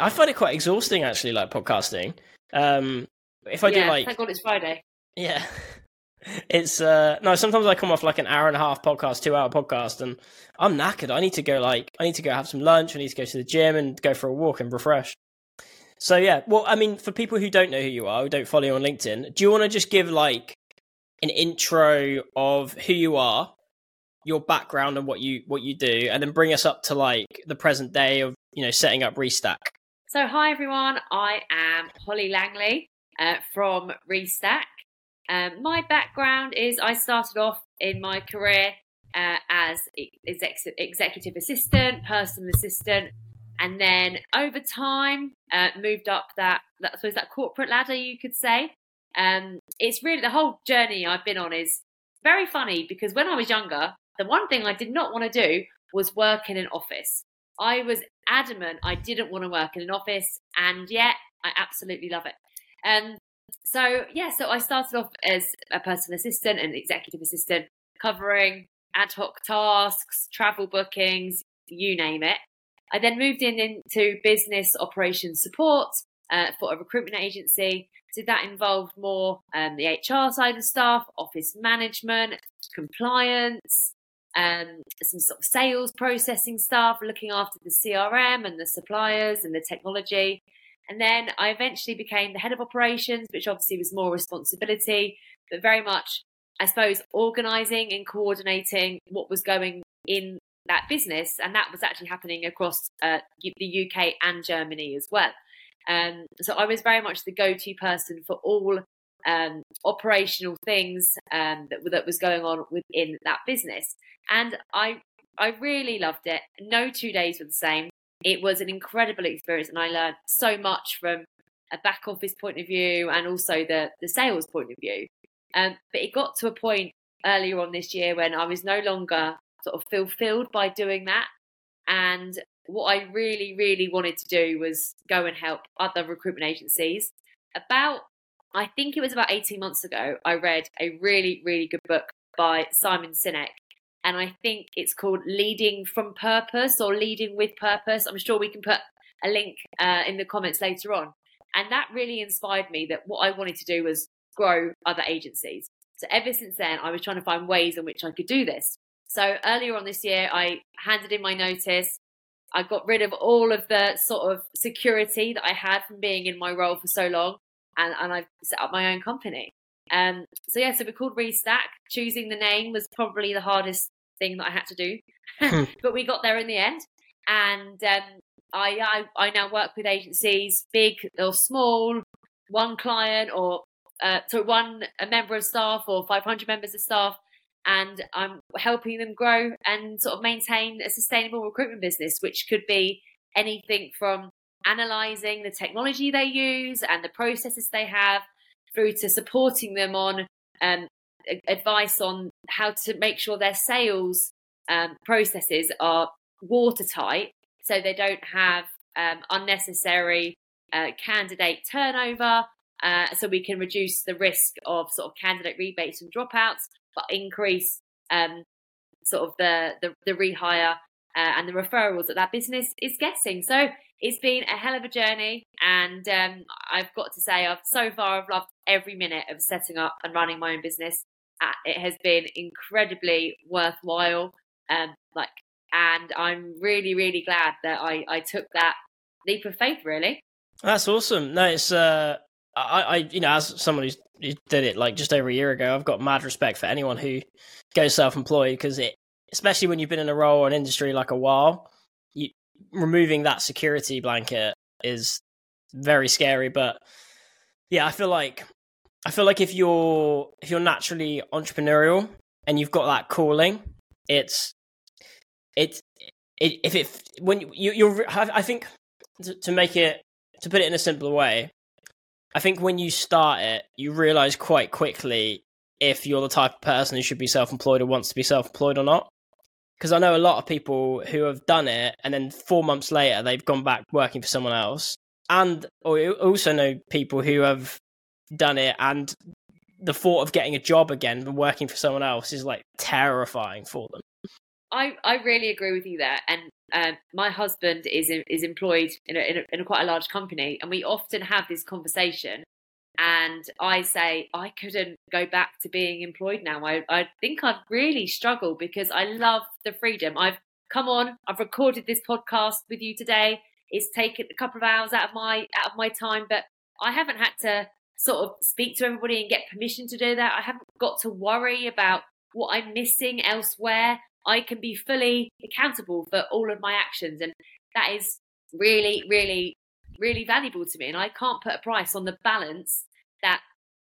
I find it quite exhausting actually, like podcasting. Um, if I yeah, do like, thank God it's Friday. yeah, it's uh no. Sometimes I come off like an hour and a half podcast, two hour podcast, and I'm knackered. I need to go like, I need to go have some lunch. I need to go to the gym and go for a walk and refresh. So yeah, well, I mean, for people who don't know who you are, who don't follow you on LinkedIn, do you want to just give like an intro of who you are, your background, and what you what you do, and then bring us up to like the present day of you know setting up Restack? So, hi everyone, I am Holly Langley uh, from Restack. Um, my background is I started off in my career uh, as exec- executive assistant, personal assistant, and then over time uh, moved up that, that I suppose that corporate ladder you could say. Um, it's really the whole journey I've been on is very funny because when I was younger, the one thing I did not want to do was work in an office. I was adamant I didn't want to work in an office, and yet I absolutely love it. Um, so yeah, so I started off as a personal assistant and executive assistant, covering ad hoc tasks, travel bookings, you name it. I then moved in into business operations support uh, for a recruitment agency. So that involved more um, the HR side of stuff, office management, compliance, um, some sort of sales processing stuff, looking after the CRM and the suppliers and the technology. And then I eventually became the head of operations, which obviously was more responsibility, but very much, I suppose, organizing and coordinating what was going in that business, and that was actually happening across uh, the UK and Germany as well. Um, so I was very much the go-to person for all um, operational things um, that that was going on within that business, and I I really loved it. No two days were the same. It was an incredible experience, and I learned so much from a back office point of view and also the the sales point of view. Um, but it got to a point earlier on this year when I was no longer sort of fulfilled by doing that. And what I really, really wanted to do was go and help other recruitment agencies. About, I think it was about 18 months ago, I read a really, really good book by Simon Sinek. And I think it's called Leading from Purpose or Leading with Purpose. I'm sure we can put a link uh, in the comments later on. And that really inspired me that what I wanted to do was grow other agencies. So ever since then, I was trying to find ways in which I could do this. So earlier on this year, I handed in my notice. I got rid of all of the sort of security that I had from being in my role for so long, and, and I've set up my own company. Um, so yeah, so we're called Restack. Choosing the name was probably the hardest thing that I had to do, hmm. but we got there in the end. And um, I, I I now work with agencies, big or small, one client or uh, so one a member of staff or 500 members of staff and I'm helping them grow and sort of maintain a sustainable recruitment business, which could be anything from analyzing the technology they use and the processes they have through to supporting them on um, advice on how to make sure their sales um, processes are watertight so they don't have um, unnecessary uh, candidate turnover uh, so we can reduce the risk of sort of candidate rebates and dropouts but increase um, sort of the the, the rehire uh, and the referrals that that business is getting. So it's been a hell of a journey, and um, I've got to say, I've so far I've loved every minute of setting up and running my own business. Uh, it has been incredibly worthwhile, um, like, and I'm really, really glad that I I took that leap of faith. Really, that's awesome. No, it's uh, I, I you know, as someone who's who did it like just over a year ago, I've got mad respect for anyone who goes self-employed because it, especially when you've been in a role or an industry like a while, you removing that security blanket is very scary. But yeah, I feel like I feel like if you're if you're naturally entrepreneurial and you've got that calling, it's it's it, if it when you you're I think to, to make it to put it in a simpler way, I think when you start it, you realize quite quickly if you're the type of person who should be self employed or wants to be self employed or not. Because I know a lot of people who have done it and then four months later they've gone back working for someone else. And I also know people who have done it and the thought of getting a job again and working for someone else is like terrifying for them. I, I really agree with you there. And um, my husband is is employed in a, in a, in a quite a large company, and we often have this conversation. And I say I couldn't go back to being employed now. I I think I've really struggled because I love the freedom. I've come on. I've recorded this podcast with you today. It's taken a couple of hours out of my out of my time, but I haven't had to sort of speak to everybody and get permission to do that. I haven't got to worry about what I'm missing elsewhere. I can be fully accountable for all of my actions. And that is really, really, really valuable to me. And I can't put a price on the balance that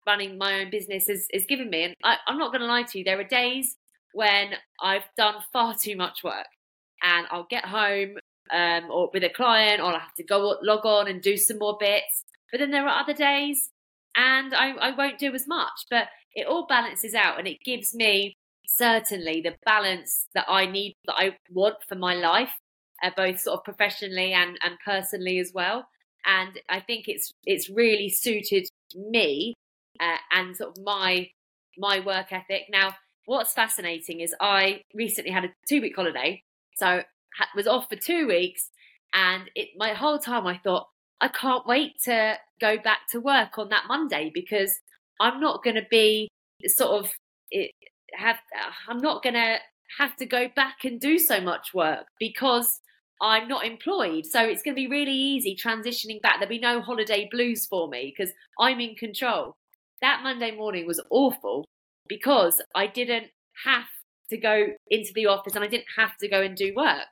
running my own business has, has given me. And I, I'm not going to lie to you, there are days when I've done far too much work and I'll get home um, or with a client or I'll have to go log on and do some more bits. But then there are other days and I, I won't do as much. But it all balances out and it gives me certainly the balance that I need, that I want for my life, uh, both sort of professionally and, and personally as well. And I think it's it's really suited me uh, and sort of my my work ethic. Now, what's fascinating is I recently had a two week holiday, so was off for two weeks, and it my whole time I thought I can't wait to go back to work on that Monday because I'm not going to be sort of it, have I'm not going to have to go back and do so much work because I'm not employed. So it's going to be really easy transitioning back. There'll be no holiday blues for me because I'm in control. That Monday morning was awful because I didn't have to go into the office and I didn't have to go and do work.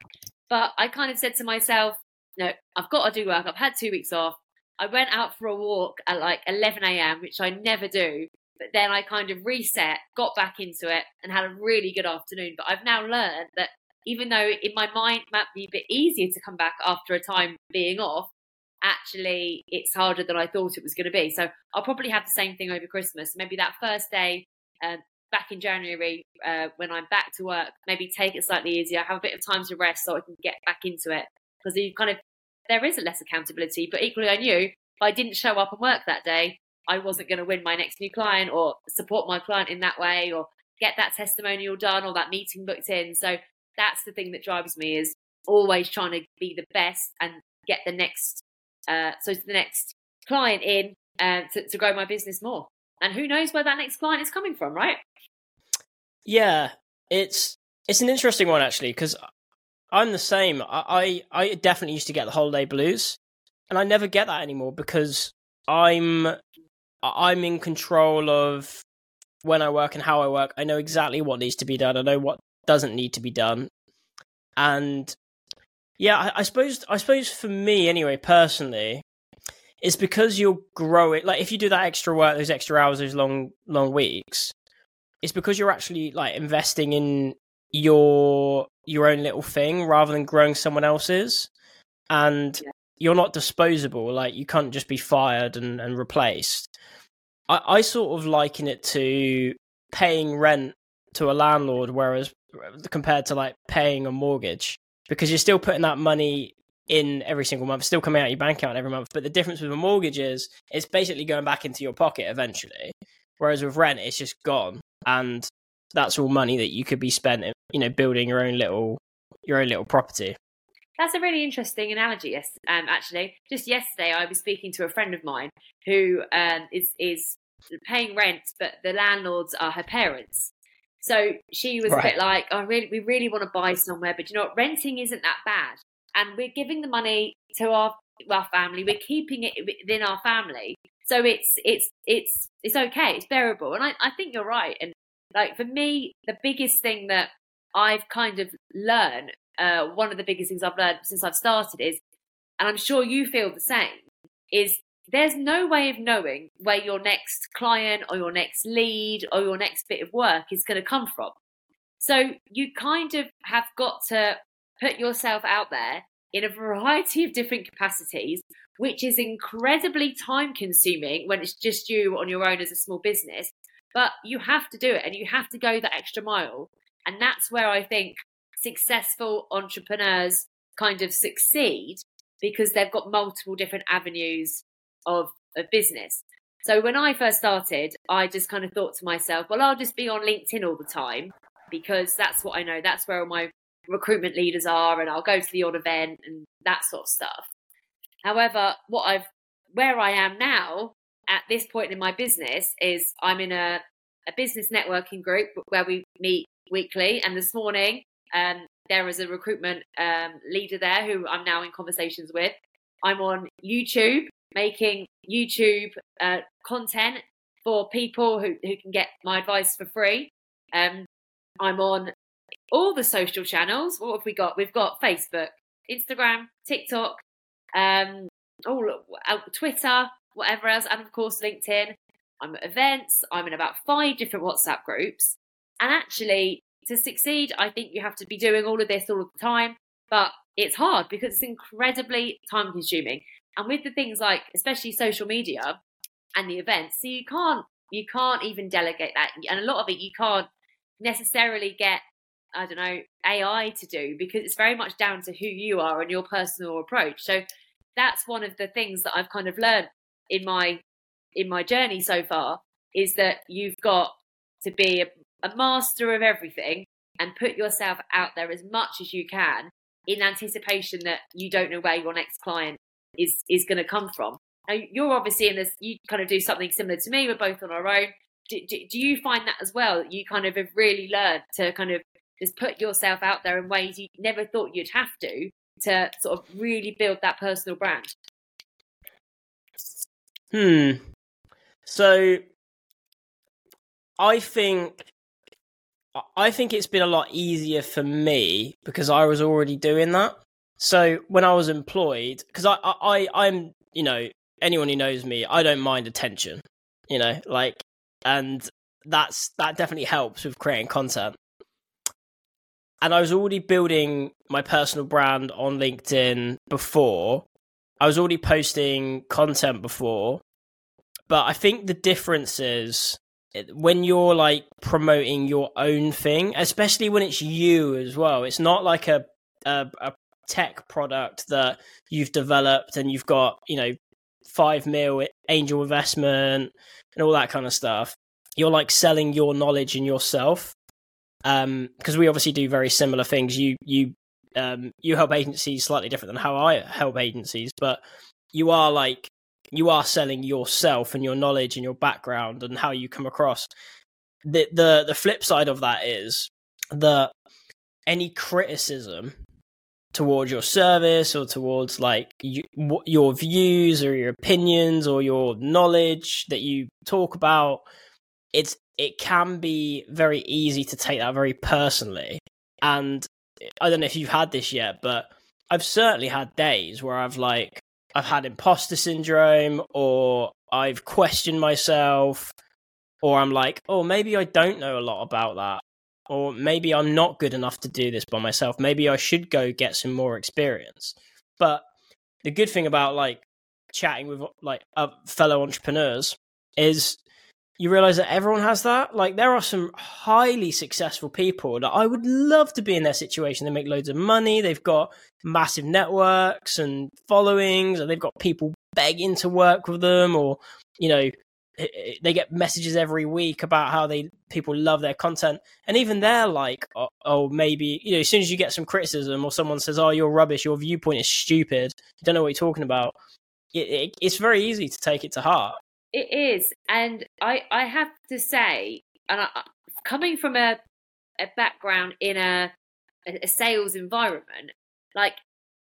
But I kind of said to myself, no, I've got to do work. I've had two weeks off. I went out for a walk at like 11 a.m., which I never do. But then I kind of reset, got back into it, and had a really good afternoon. But I've now learned that even though in my mind it might be a bit easier to come back after a time being off, actually it's harder than I thought it was going to be. So I'll probably have the same thing over Christmas. Maybe that first day uh, back in January uh, when I'm back to work, maybe take it slightly easier, have a bit of time to rest so I can get back into it. Because you kind of there is a less accountability, but equally I knew if I didn't show up and work that day, I wasn't going to win my next new client or support my client in that way or get that testimonial done or that meeting booked in. So that's the thing that drives me is always trying to be the best and get the next uh, so the next client in uh, to, to grow my business more. And who knows where that next client is coming from, right? Yeah, it's it's an interesting one actually because I'm the same. I, I I definitely used to get the holiday blues, and I never get that anymore because I'm I'm in control of when I work and how I work. I know exactly what needs to be done. I know what doesn't need to be done. And yeah, I, I suppose I suppose for me anyway, personally, it's because you'll grow it. Like if you do that extra work, those extra hours, those long long weeks, it's because you're actually like investing in your your own little thing rather than growing someone else's. And yeah you're not disposable. Like you can't just be fired and, and replaced. I, I sort of liken it to paying rent to a landlord, whereas compared to like paying a mortgage, because you're still putting that money in every single month, still coming out your bank account every month. But the difference with a mortgage is it's basically going back into your pocket eventually. Whereas with rent, it's just gone, and that's all money that you could be spent, you know, building your own little your own little property. That's a really interesting analogy. Yes, um, actually, just yesterday I was speaking to a friend of mine who um, is is paying rent, but the landlords are her parents. So she was right. a bit like, "Oh, really? We really want to buy somewhere, but you know, what? renting isn't that bad, and we're giving the money to our our family. We're keeping it within our family, so it's it's it's it's okay. It's bearable." And I, I think you're right. And like for me, the biggest thing that I've kind of learned uh, one of the biggest things I've learned since I've started is, and I'm sure you feel the same, is there's no way of knowing where your next client or your next lead or your next bit of work is going to come from. So you kind of have got to put yourself out there in a variety of different capacities, which is incredibly time consuming when it's just you on your own as a small business. But you have to do it and you have to go that extra mile. And that's where I think successful entrepreneurs kind of succeed because they've got multiple different avenues of, of business. So when I first started, I just kind of thought to myself, well, I'll just be on LinkedIn all the time because that's what I know. That's where all my recruitment leaders are, and I'll go to the odd event and that sort of stuff. However, what I've where I am now at this point in my business is I'm in a, a business networking group where we meet weekly. And this morning, um, there is a recruitment um, leader there who I'm now in conversations with. I'm on YouTube making YouTube uh, content for people who, who can get my advice for free. Um, I'm on all the social channels. What have we got? We've got Facebook, Instagram, TikTok, um, all uh, Twitter, whatever else, and of course LinkedIn. I'm at events. I'm in about five different WhatsApp groups. And actually, to succeed, I think you have to be doing all of this all of the time. But it's hard because it's incredibly time consuming. And with the things like, especially social media and the events, so you can't you can't even delegate that. And a lot of it you can't necessarily get I don't know, AI to do because it's very much down to who you are and your personal approach. So that's one of the things that I've kind of learned in my in my journey so far is that you've got to be a, a master of everything and put yourself out there as much as you can in anticipation that you don't know where your next client is is going to come from. Now, you're obviously in this. You kind of do something similar to me. We're both on our own. Do, do, do you find that as well? You kind of have really learned to kind of just put yourself out there in ways you never thought you'd have to to sort of really build that personal brand? Hmm. So I think I think it's been a lot easier for me because I was already doing that. So when I was employed, because I, I I'm you know anyone who knows me, I don't mind attention. You know, like, and that's that definitely helps with creating content and I was already building my personal brand on LinkedIn before. I was already posting content before. But I think the difference is when you're like promoting your own thing, especially when it's you as well. It's not like a a, a tech product that you've developed and you've got, you know, 5 mil angel investment and all that kind of stuff. You're like selling your knowledge and yourself um because we obviously do very similar things you you um you help agencies slightly different than how i help agencies but you are like you are selling yourself and your knowledge and your background and how you come across the the the flip side of that is that any criticism towards your service or towards like you, your views or your opinions or your knowledge that you talk about it's it can be very easy to take that very personally. And I don't know if you've had this yet, but I've certainly had days where I've like I've had imposter syndrome or I've questioned myself or I'm like, oh, maybe I don't know a lot about that. Or maybe I'm not good enough to do this by myself. Maybe I should go get some more experience. But the good thing about like chatting with like uh, fellow entrepreneurs is you realize that everyone has that. Like there are some highly successful people that I would love to be in their situation. They make loads of money, they've got massive networks and followings, and they've got people begging to work with them, or you know, they get messages every week about how they people love their content, and even they're like, oh, oh maybe you know, as soon as you get some criticism or someone says, "Oh, you're rubbish," your viewpoint is stupid, you don't know what you're talking about. It, it, it's very easy to take it to heart. It is, and I I have to say, and I, coming from a a background in a a sales environment, like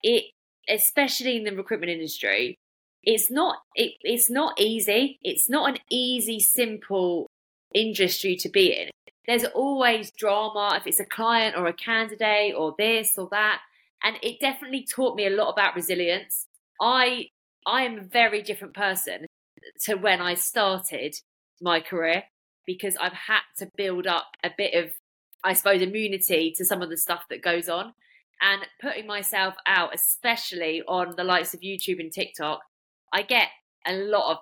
it, especially in the recruitment industry, it's not it, it's not easy. It's not an easy, simple industry to be in. There's always drama if it's a client or a candidate or this or that, and it definitely taught me a lot about resilience. I I am a very different person to when I started my career because I've had to build up a bit of, I suppose, immunity to some of the stuff that goes on. And putting myself out, especially on the likes of YouTube and TikTok, I get a lot of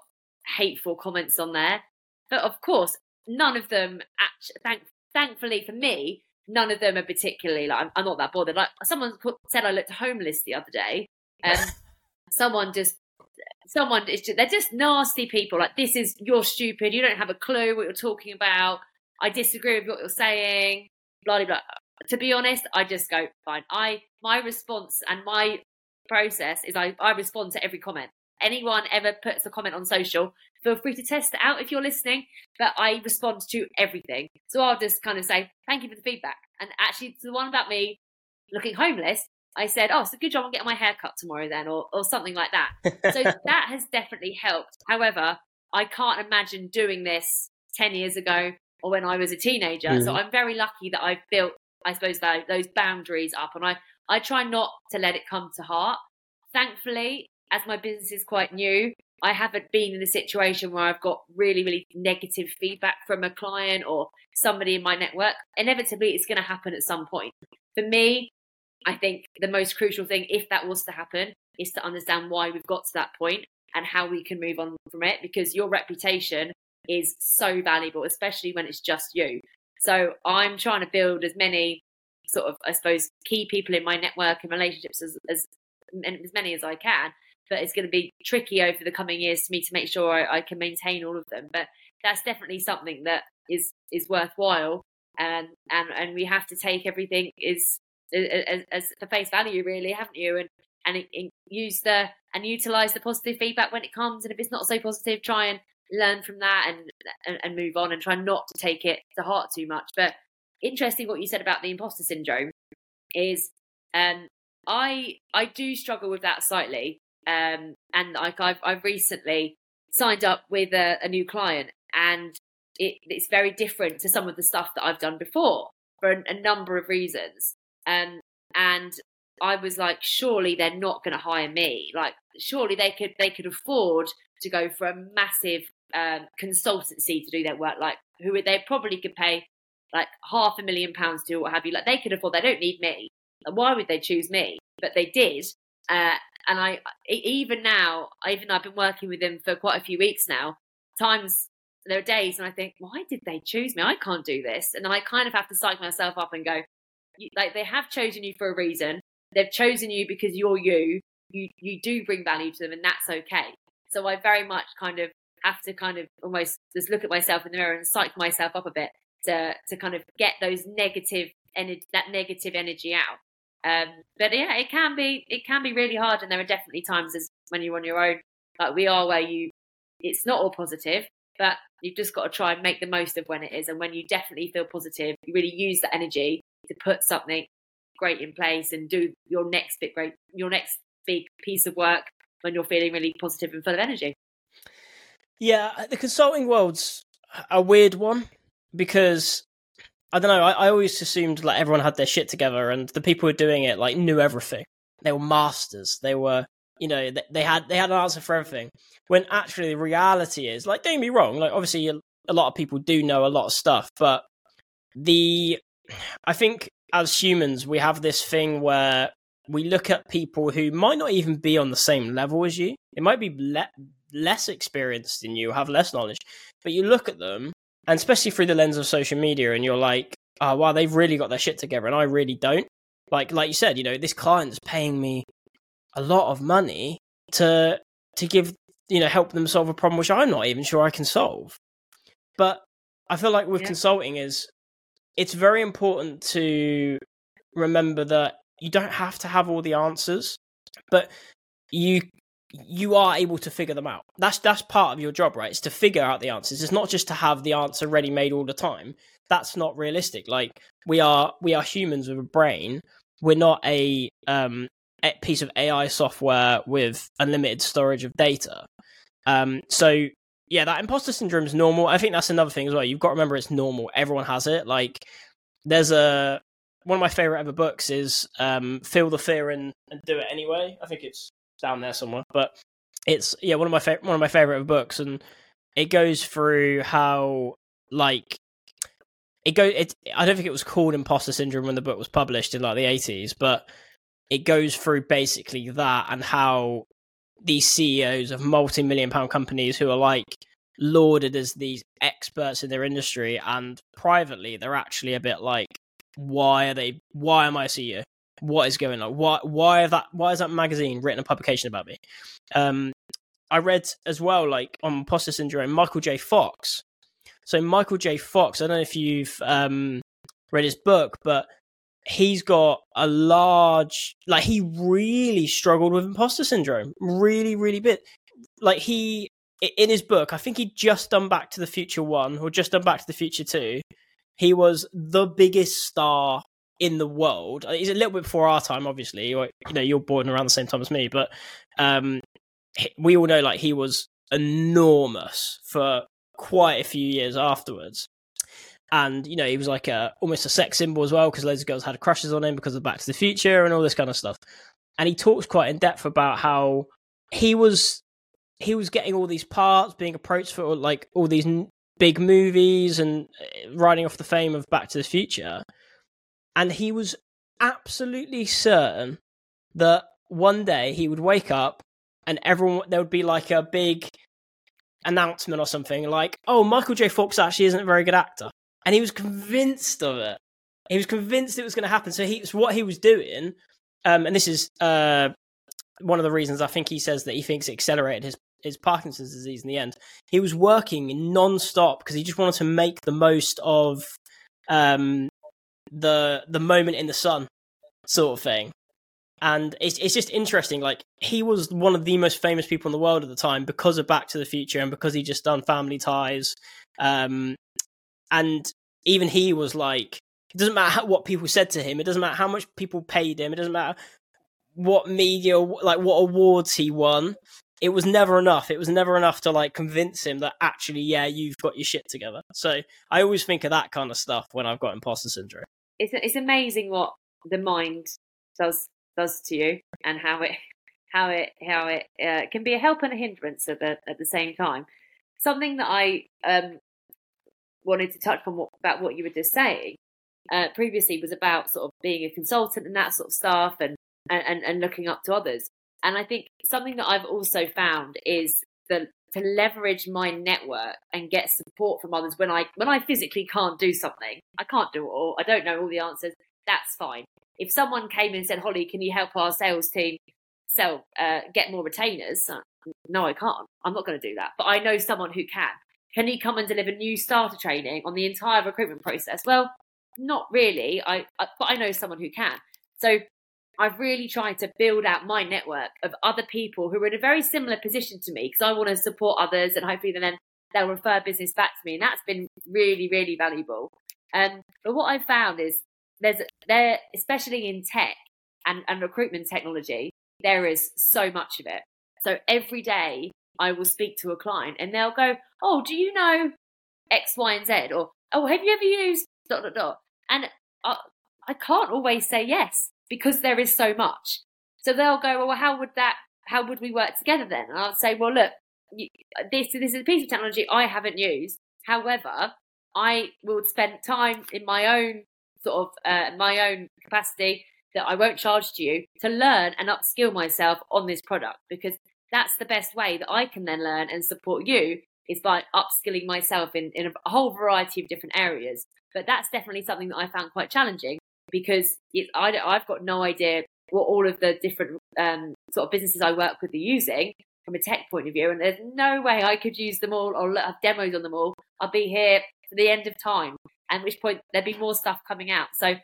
hateful comments on there. But of course, none of them, actually, thank, thankfully for me, none of them are particularly like, I'm, I'm not that bothered. Like someone said I looked homeless the other day. Um, and someone just someone is just, they're just nasty people. Like this is you're stupid. You don't have a clue what you're talking about. I disagree with what you're saying. blah blah. blah. To be honest, I just go fine. I my response and my process is I, I respond to every comment. Anyone ever puts a comment on social, feel free to test it out if you're listening. But I respond to everything. So I'll just kind of say, thank you for the feedback. And actually, to the one about me looking homeless, I said, oh, so good job on getting my hair cut tomorrow then, or, or something like that. so that has definitely helped. However, I can't imagine doing this 10 years ago or when I was a teenager. Mm-hmm. So I'm very lucky that I've built, I suppose, those boundaries up. And I, I try not to let it come to heart. Thankfully, as my business is quite new, I haven't been in a situation where I've got really, really negative feedback from a client or somebody in my network. Inevitably, it's going to happen at some point. For me, I think the most crucial thing, if that was to happen, is to understand why we've got to that point and how we can move on from it because your reputation is so valuable, especially when it's just you. So I'm trying to build as many sort of, I suppose, key people in my network and relationships as, as, as many as I can. But it's going to be tricky over the coming years for me to make sure I, I can maintain all of them. But that's definitely something that is is worthwhile, and and and we have to take everything is as, as for face value, really, haven't you? And and, and use the and utilize the positive feedback when it comes. And if it's not so positive, try and learn from that and, and, and move on and try not to take it to heart too much. But interesting what you said about the imposter syndrome is um I I do struggle with that slightly. Um and like I've I've recently signed up with a, a new client and it, it's very different to some of the stuff that I've done before for a, a number of reasons. Um and I was like, surely they're not going to hire me. Like, surely they could they could afford to go for a massive um, consultancy to do their work. Like, who would they probably could pay like half a million pounds to, what have you. Like, they could afford. They don't need me. Why would they choose me? But they did. Uh, and I even now, even though I've been working with them for quite a few weeks now, times there are days and I think, why did they choose me? I can't do this, and I kind of have to psych myself up and go, like they have chosen you for a reason. They've chosen you because you're you. You you do bring value to them, and that's okay. So I very much kind of have to kind of almost just look at myself in the mirror and psych myself up a bit to to kind of get those negative energy that negative energy out. Um, but yeah, it can be it can be really hard, and there are definitely times as when you're on your own, like we are, where you it's not all positive, but you've just got to try and make the most of when it is, and when you definitely feel positive, you really use that energy to put something great in place and do your next bit great, your next big piece of work when you're feeling really positive and full of energy. Yeah, the consulting world's a weird one because I don't know. I, I always assumed like everyone had their shit together, and the people who were doing it like knew everything. They were masters. They were, you know, they, they had they had an answer for everything. When actually the reality is, like, don't me wrong. Like, obviously, a, a lot of people do know a lot of stuff, but the I think as humans, we have this thing where we look at people who might not even be on the same level as you. It might be le- less experienced than you, have less knowledge, but you look at them, and especially through the lens of social media, and you're like, oh, wow, they've really got their shit together, and I really don't. Like, like you said, you know, this client's paying me a lot of money to to give, you know, help them solve a problem which I'm not even sure I can solve. But I feel like with yeah. consulting is it's very important to remember that you don't have to have all the answers, but you you are able to figure them out. That's that's part of your job, right? It's to figure out the answers. It's not just to have the answer ready made all the time. That's not realistic. Like we are we are humans with a brain. We're not a um a piece of AI software with unlimited storage of data. Um so yeah, that imposter syndrome is normal. I think that's another thing as well. You've got to remember it's normal. Everyone has it. Like, there's a one of my favorite ever books is um, "Feel the Fear and, and Do It Anyway." I think it's down there somewhere, but it's yeah one of my fa- one of my favorite books, and it goes through how like it go it. I don't think it was called imposter syndrome when the book was published in like the 80s, but it goes through basically that and how these CEOs of multi-million pound companies who are like lauded as these experts in their industry and privately they're actually a bit like why are they why am I a CEO? What is going on? Why why that why has that magazine written a publication about me? Um I read as well like on imposter syndrome Michael J. Fox. So Michael J. Fox, I don't know if you've um read his book, but he's got a large like he really struggled with imposter syndrome really really bit like he in his book i think he'd just done back to the future one or just done back to the future two he was the biggest star in the world. He's a little bit before our time obviously you know you're born around the same time as me but um we all know like he was enormous for quite a few years afterwards. And you know he was like a almost a sex symbol as well because loads of girls had crushes on him because of Back to the Future and all this kind of stuff. And he talks quite in depth about how he was he was getting all these parts, being approached for like all these big movies and eh, riding off the fame of Back to the Future, and he was absolutely certain that one day he would wake up and everyone there would be like a big announcement or something like, "Oh, Michael J. Fox actually isn't a very good actor." and he was convinced of it. He was convinced it was going to happen. So he was what he was doing, um, and this is uh, one of the reasons I think he says that he thinks it accelerated his his Parkinson's disease in the end. He was working non-stop because he just wanted to make the most of um, the the moment in the sun, sort of thing. And it's it's just interesting. Like he was one of the most famous people in the world at the time because of Back to the Future and because he just done Family Ties. Um, and even he was like, it doesn't matter how, what people said to him. It doesn't matter how much people paid him. It doesn't matter what media, like what awards he won. It was never enough. It was never enough to like convince him that actually, yeah, you've got your shit together. So I always think of that kind of stuff when I've got imposter syndrome. It's it's amazing what the mind does does to you and how it how it how it uh, can be a help and a hindrance at the at the same time. Something that I um, wanted to touch on what, about what you were just saying uh, previously was about sort of being a consultant and that sort of stuff and, and, and looking up to others. And I think something that I've also found is the leverage my network and get support from others when I when I physically can't do something. I can't do it all. I don't know all the answers. That's fine. If someone came in and said, "Holly, can you help our sales team sell uh, get more retainers?" Uh, no, I can't. I'm not going to do that. But I know someone who can. Can he come and deliver new starter training on the entire recruitment process? Well, not really. I, I but I know someone who can. So I've really tried to build out my network of other people who are in a very similar position to me because I want to support others and hopefully then they'll refer business back to me. And that's been really, really valuable. Um, but what I've found is there's there, especially in tech and, and recruitment technology, there is so much of it. So every day I will speak to a client and they'll go, Oh, do you know X, Y, and Z? Or, Oh, have you ever used dot, dot, dot? And I, I can't always say yes because there is so much. So they'll go, Well, how would that, how would we work together then? And I'll say, Well, look, this, this is a piece of technology I haven't used. However, I will spend time in my own sort of, uh, my own capacity that I won't charge to you to learn and upskill myself on this product because that's the best way that I can then learn and support you is by upskilling myself in, in a whole variety of different areas. But that's definitely something that I found quite challenging because it, I, have got no idea what all of the different um, sort of businesses I work with are using from a tech point of view. And there's no way I could use them all or have demos on them all. I'll be here to the end of time, at which point there'll be more stuff coming out. So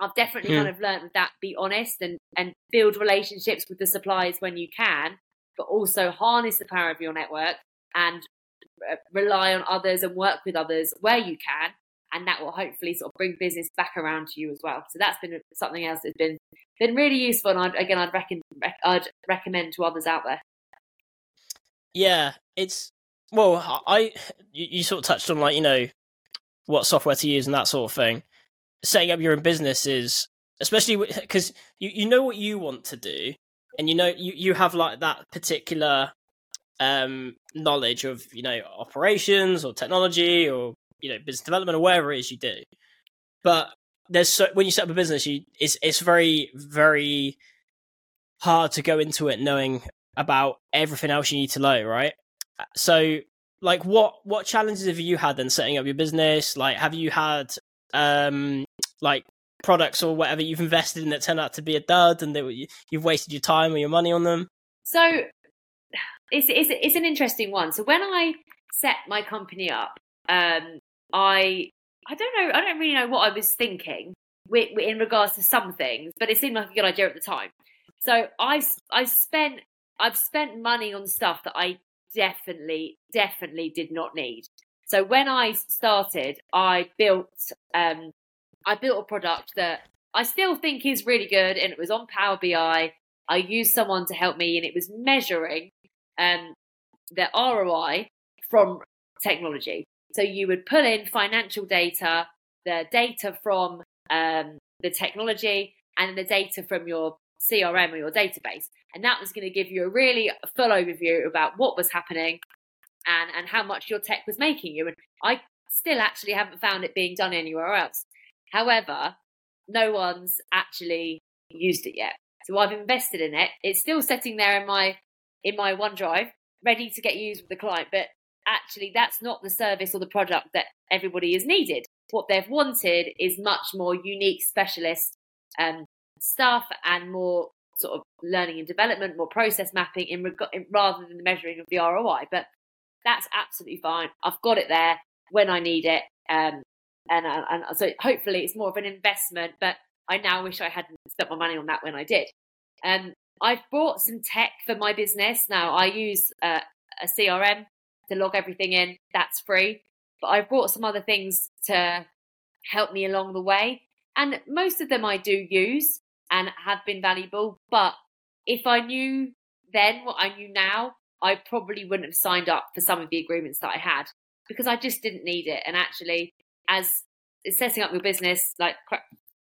I've definitely kind of learned that be honest and, and build relationships with the suppliers when you can but also harness the power of your network and uh, rely on others and work with others where you can. And that will hopefully sort of bring business back around to you as well. So that's been something else that's been been really useful. And I'd, again, I'd, reckon, I'd recommend to others out there. Yeah, it's well, I you, you sort of touched on like you know what software to use and that sort of thing. Setting up your own business is especially because you, you know what you want to do and you know you, you have like that particular um knowledge of you know operations or technology or you know business development or whatever it is you do but there's so when you set up a business you it's it's very very hard to go into it knowing about everything else you need to know right so like what what challenges have you had in setting up your business like have you had um like products or whatever you've invested in that turned out to be a dud and that you've wasted your time or your money on them? So it's, it's, it's an interesting one. So when I set my company up, um, I I don't know. I don't really know what I was thinking in regards to some things, but it seemed like a good idea at the time. So I I spent I've spent money on stuff that I definitely definitely did not need. So when I started, I built um I built a product that I still think is really good, and it was on Power BI. I used someone to help me, and it was measuring um the ROI from technology. So you would pull in financial data, the data from um, the technology, and the data from your CRM or your database. And that was going to give you a really full overview about what was happening and, and how much your tech was making you. And I still actually haven't found it being done anywhere else. However, no one's actually used it yet. So I've invested in it. It's still sitting there in my in my OneDrive, ready to get used with the client. But actually that's not the service or the product that everybody is needed. What they've wanted is much more unique specialist um, stuff and more sort of learning and development, more process mapping in, reg- rather than the measuring of the ROI. But that's absolutely fine. I've got it there when I need it. Um, and, uh, and so hopefully it's more of an investment, but I now wish I hadn't spent my money on that when I did. Um, I've bought some tech for my business. Now I use uh, a CRM to log everything in. That's free. But I've brought some other things to help me along the way. And most of them I do use and have been valuable. But if I knew then what I knew now, I probably wouldn't have signed up for some of the agreements that I had because I just didn't need it. And actually, as setting up your business, like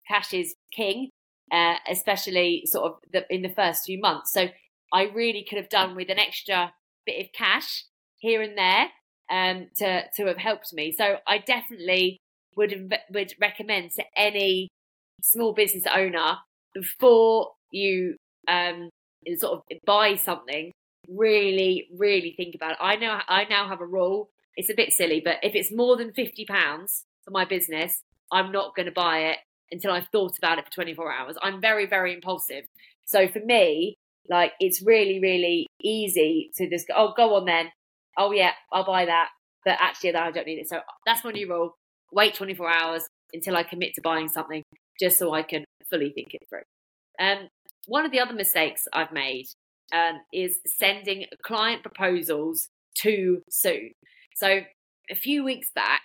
cash is king, uh, especially sort of the, in the first few months. So I really could have done with an extra bit of cash here and there um, to to have helped me. So I definitely would would recommend to any small business owner before you um, sort of buy something, really really think about it. I know I now have a rule. It's a bit silly, but if it's more than fifty pounds for my business, I'm not going to buy it until I've thought about it for 24 hours. I'm very very impulsive. So for me, like it's really really easy to just go, oh go on then oh yeah, I'll buy that, but actually I don't need it. So that's my new rule. Wait 24 hours until I commit to buying something, just so I can fully think it through. Um, one of the other mistakes I've made um, is sending client proposals too soon. So a few weeks back,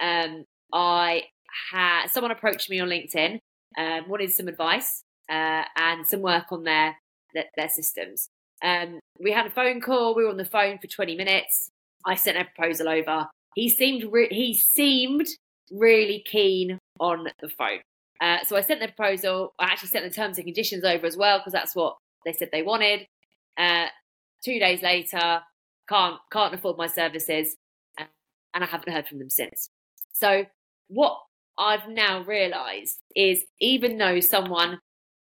um, I had someone approached me on LinkedIn, um, wanted some advice uh, and some work on their their, their systems. Um, we had a phone call. We were on the phone for 20 minutes. I sent a proposal over. He seemed re- he seemed really keen on the phone. Uh, so I sent the proposal. I actually sent the terms and conditions over as well because that's what they said they wanted. Uh, two days later, can't can't afford my services, uh, and I haven't heard from them since. So what I've now realised is even though someone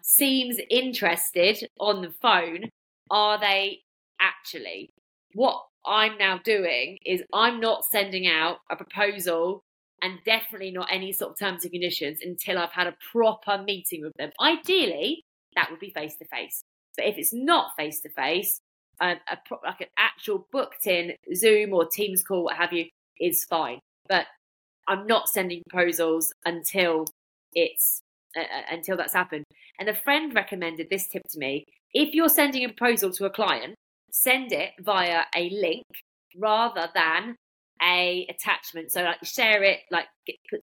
seems interested on the phone, are they actually? What I'm now doing is I'm not sending out a proposal and definitely not any sort of terms and conditions until I've had a proper meeting with them. Ideally, that would be face to face. But if it's not face to face, like an actual booked in Zoom or Teams call, what have you, is fine. But I'm not sending proposals until it's uh, until that's happened. And a friend recommended this tip to me if you're sending a proposal to a client, send it via a link rather than a attachment. So like share it, like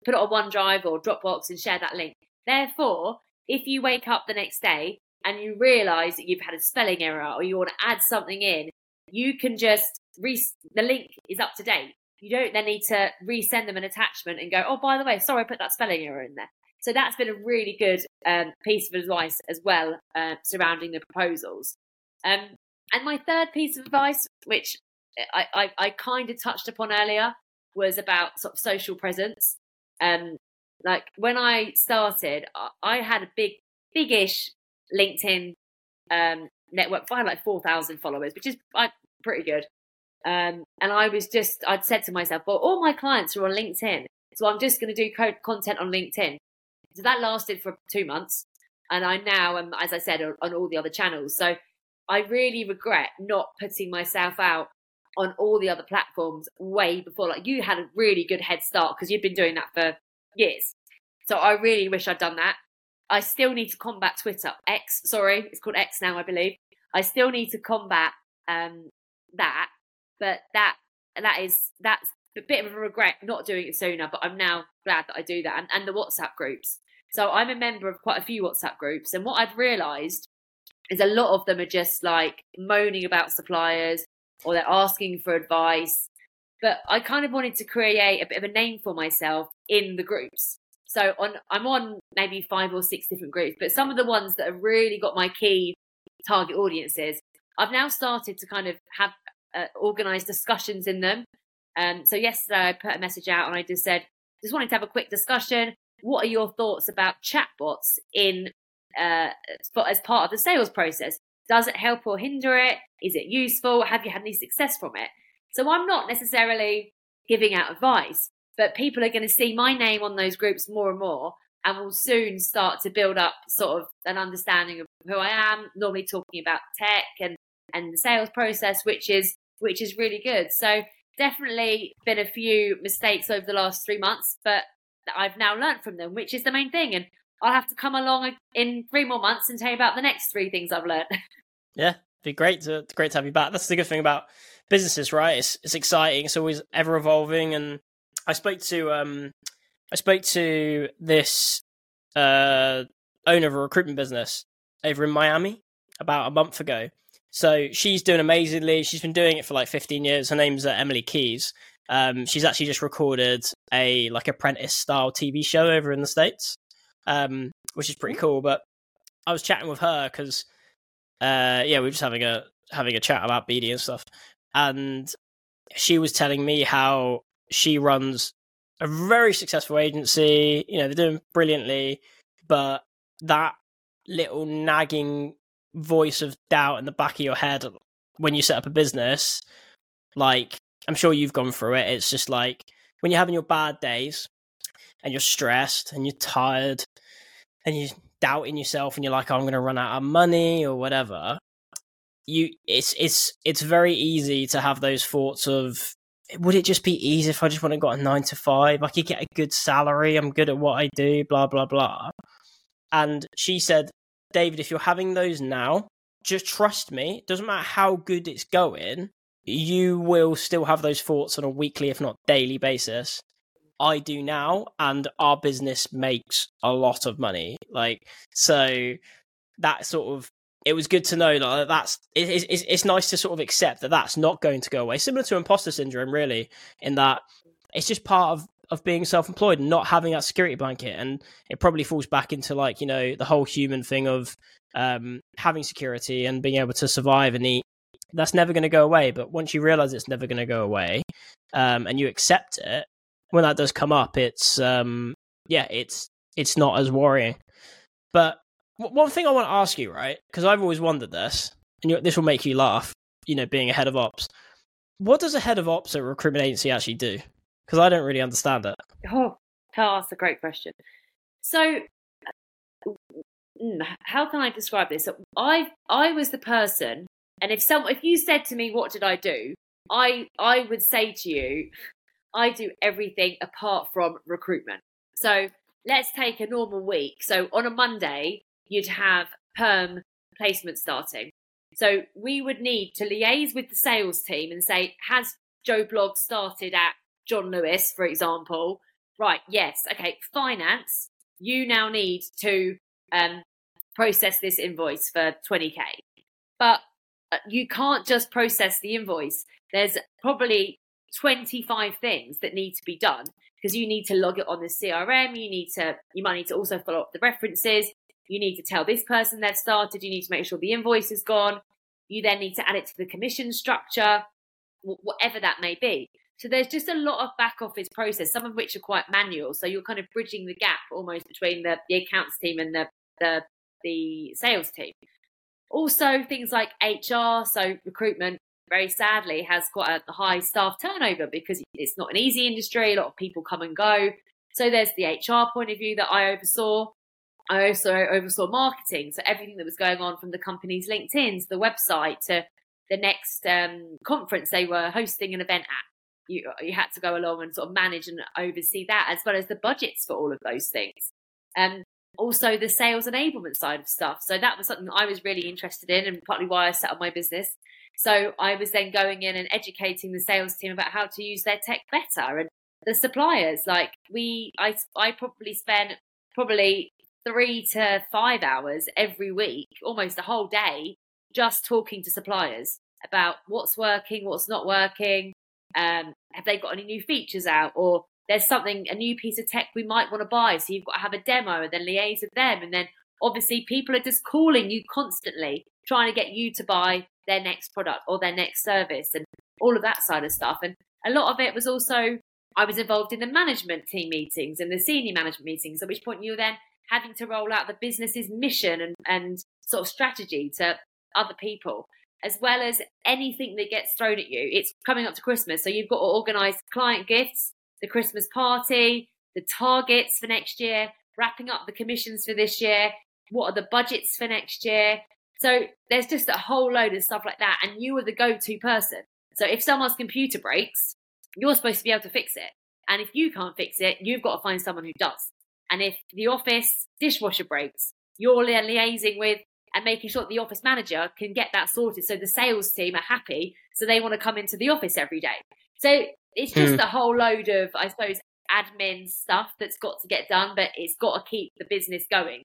put, it on OneDrive or Dropbox and share that link. Therefore, if you wake up the next day and you realize that you've had a spelling error or you want to add something in, you can just re- the link is up to date. You don't then need to resend them an attachment and go, oh, by the way, sorry, I put that spelling error in there. So that's been a really good um, piece of advice as well uh, surrounding the proposals. Um, and my third piece of advice, which I, I, I kind of touched upon earlier, was about sort of social presence. Um, like when I started, I had a big, big-ish LinkedIn um, network. I had like four thousand followers, which is uh, pretty good. Um, and I was just, I'd said to myself, well, all my clients are on LinkedIn, so I'm just going to do code content on LinkedIn. So that lasted for two months. And I now am, as I said, on, all the other channels. So I really regret not putting myself out on all the other platforms way before. Like you had a really good head start because you'd been doing that for years. So I really wish I'd done that. I still need to combat Twitter. X, sorry, it's called X now, I believe. I still need to combat um, that, but that that is that's a bit of a regret not doing it sooner. But I'm now glad that I do that, and, and the WhatsApp groups. So I'm a member of quite a few WhatsApp groups, and what I've realised is a lot of them are just like moaning about suppliers or they're asking for advice. But I kind of wanted to create a bit of a name for myself in the groups. So on, I'm on maybe five or six different groups, but some of the ones that have really got my key target audiences, I've now started to kind of have uh, organized discussions in them. Um, so yesterday I put a message out and I just said, just wanted to have a quick discussion. What are your thoughts about chatbots in uh, as part of the sales process? Does it help or hinder it? Is it useful? Have you had any success from it? So I'm not necessarily giving out advice, but people are going to see my name on those groups more and more and will soon start to build up sort of an understanding of who I am, normally talking about tech and, and the sales process, which is which is really good. So definitely been a few mistakes over the last three months, but I've now learned from them, which is the main thing. And I'll have to come along in three more months and tell you about the next three things I've learned. Yeah, be great to great to have you back. That's the good thing about businesses, right? It's it's exciting. It's always ever evolving. And I spoke to um I spoke to this uh owner of a recruitment business over in Miami about a month ago. So she's doing amazingly. She's been doing it for like 15 years. Her name's uh, Emily Keys. Um, she's actually just recorded a like apprentice style TV show over in the states um, which is pretty cool. But I was chatting with her because, uh, yeah, we were just having a having a chat about BD and stuff, and she was telling me how she runs a very successful agency. You know, they're doing brilliantly, but that little nagging voice of doubt in the back of your head when you set up a business, like I'm sure you've gone through it. It's just like when you're having your bad days and you're stressed and you're tired and you're doubting yourself and you're like, oh, I'm going to run out of money or whatever. You, it's it's it's very easy to have those thoughts of would it just be easy if I just went and got a nine to five? I could get a good salary. I'm good at what I do. Blah blah blah. And she said, David, if you're having those now, just trust me. It doesn't matter how good it's going. You will still have those thoughts on a weekly, if not daily basis. I do now, and our business makes a lot of money. Like, so that sort of it was good to know that that's it's, it's, it's nice to sort of accept that that's not going to go away. Similar to imposter syndrome, really, in that it's just part of of being self-employed and not having that security blanket and it probably falls back into like you know the whole human thing of um, having security and being able to survive and eat that's never going to go away but once you realize it's never going to go away um, and you accept it when that does come up, it's um yeah, it's it's not as worrying. But one thing I want to ask you, right? Because I've always wondered this, and you, this will make you laugh. You know, being a head of ops, what does a head of ops at a recruitment agency actually do? Because I don't really understand it. Oh, that's a great question. So, mm, how can I describe this? I I was the person, and if some if you said to me, "What did I do?" I I would say to you, I do everything apart from recruitment. So let's take a normal week. So on a Monday, you'd have perm placement starting. So we would need to liaise with the sales team and say, has Joe Blog started at John Lewis, for example? Right, yes. Okay, finance, you now need to um, process this invoice for 20k. But Uh, you can't just process the invoice. There's probably 25 things that need to be done because you need to log it on the CRM. You need to, you might need to also follow up the references. You need to tell this person they've started. You need to make sure the invoice is gone. You then need to add it to the commission structure, whatever that may be. So there's just a lot of back office process, some of which are quite manual. So you're kind of bridging the gap almost between the, the accounts team and the, the the sales team. Also things like HR, so recruitment, very sadly has quite a high staff turnover because it's not an easy industry. A lot of people come and go. So there's the HR point of view that I oversaw. I also oversaw marketing. So everything that was going on from the company's LinkedIn to the website to the next um, conference they were hosting an event at. You, you had to go along and sort of manage and oversee that, as well as the budgets for all of those things. Um, also, the sales enablement side of stuff. So that was something I was really interested in, and partly why I set up my business. So I was then going in and educating the sales team about how to use their tech better, and the suppliers. Like we, I, I probably spent probably three to five hours every week, almost a whole day, just talking to suppliers about what's working, what's not working, um, have they got any new features out, or there's something, a new piece of tech we might want to buy. So you've got to have a demo and then liaise with them. And then obviously people are just calling you constantly, trying to get you to buy their next product or their next service and all of that side of stuff. And a lot of it was also, I was involved in the management team meetings and the senior management meetings, at which point you're then having to roll out the business's mission and, and sort of strategy to other people as well as anything that gets thrown at you. It's coming up to Christmas, so you've got to organise client gifts, the Christmas party, the targets for next year, wrapping up the commissions for this year, what are the budgets for next year. So there's just a whole load of stuff like that, and you are the go to person. So if someone's computer breaks, you're supposed to be able to fix it. And if you can't fix it, you've got to find someone who does. And if the office dishwasher breaks, you're liaising with and making sure that the office manager can get that sorted so the sales team are happy so they want to come into the office every day so it's just mm. a whole load of i suppose admin stuff that's got to get done but it's got to keep the business going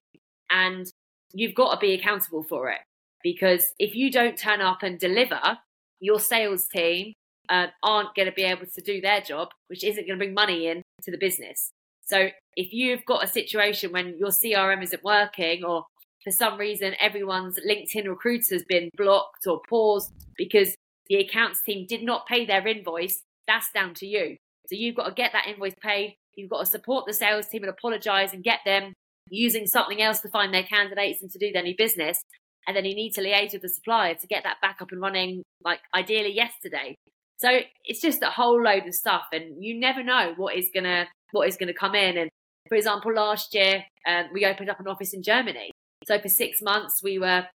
and you've got to be accountable for it because if you don't turn up and deliver your sales team uh, aren't going to be able to do their job which isn't going to bring money in to the business so if you've got a situation when your crm isn't working or for some reason everyone's LinkedIn recruiter has been blocked or paused because the accounts team did not pay their invoice, that's down to you. So you've got to get that invoice paid. You've got to support the sales team and apologize and get them using something else to find their candidates and to do their new business. And then you need to liaise with the supplier to get that back up and running, like ideally yesterday. So it's just a whole load of stuff, and you never know what is gonna what is gonna come in. And for example, last year um, we opened up an office in Germany, so for six months, we were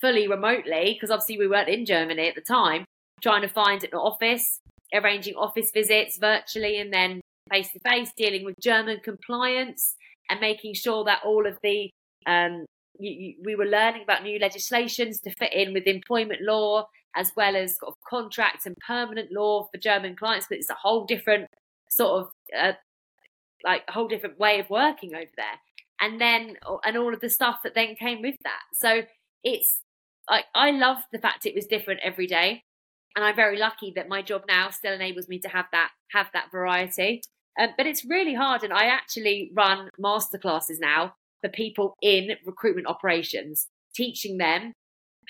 fully remotely, because obviously we weren't in Germany at the time, trying to find an office, arranging office visits virtually and then face to face, dealing with German compliance and making sure that all of the um, you, you, we were learning about new legislations to fit in with employment law as well as sort of contract and permanent law for German clients. But it's a whole different sort of uh, like a whole different way of working over there and then and all of the stuff that then came with that. So it's like I love the fact it was different every day, and I'm very lucky that my job now still enables me to have that have that variety. Um, but it's really hard, and I actually run masterclasses now for people in recruitment operations, teaching them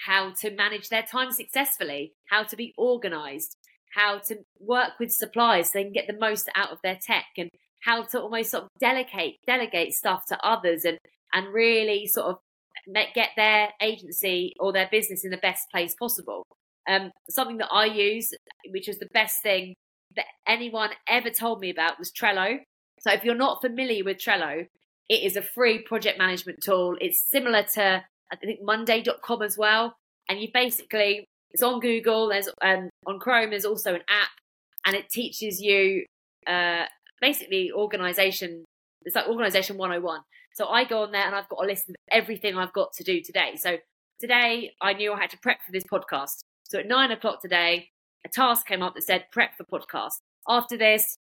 how to manage their time successfully, how to be organized, how to work with suppliers so they can get the most out of their tech, and how to almost sort of delegate delegate stuff to others and and really sort of get their agency or their business in the best place possible. Um, something that I use, which was the best thing that anyone ever told me about, was Trello. So if you're not familiar with Trello, it is a free project management tool. It's similar to I think Monday.com as well, and you basically it's on Google. There's um, on Chrome. There's also an app, and it teaches you uh, basically organization it's like organization 101 so i go on there and i've got a list of everything i've got to do today so today i knew i had to prep for this podcast so at nine o'clock today a task came up that said prep for podcast after this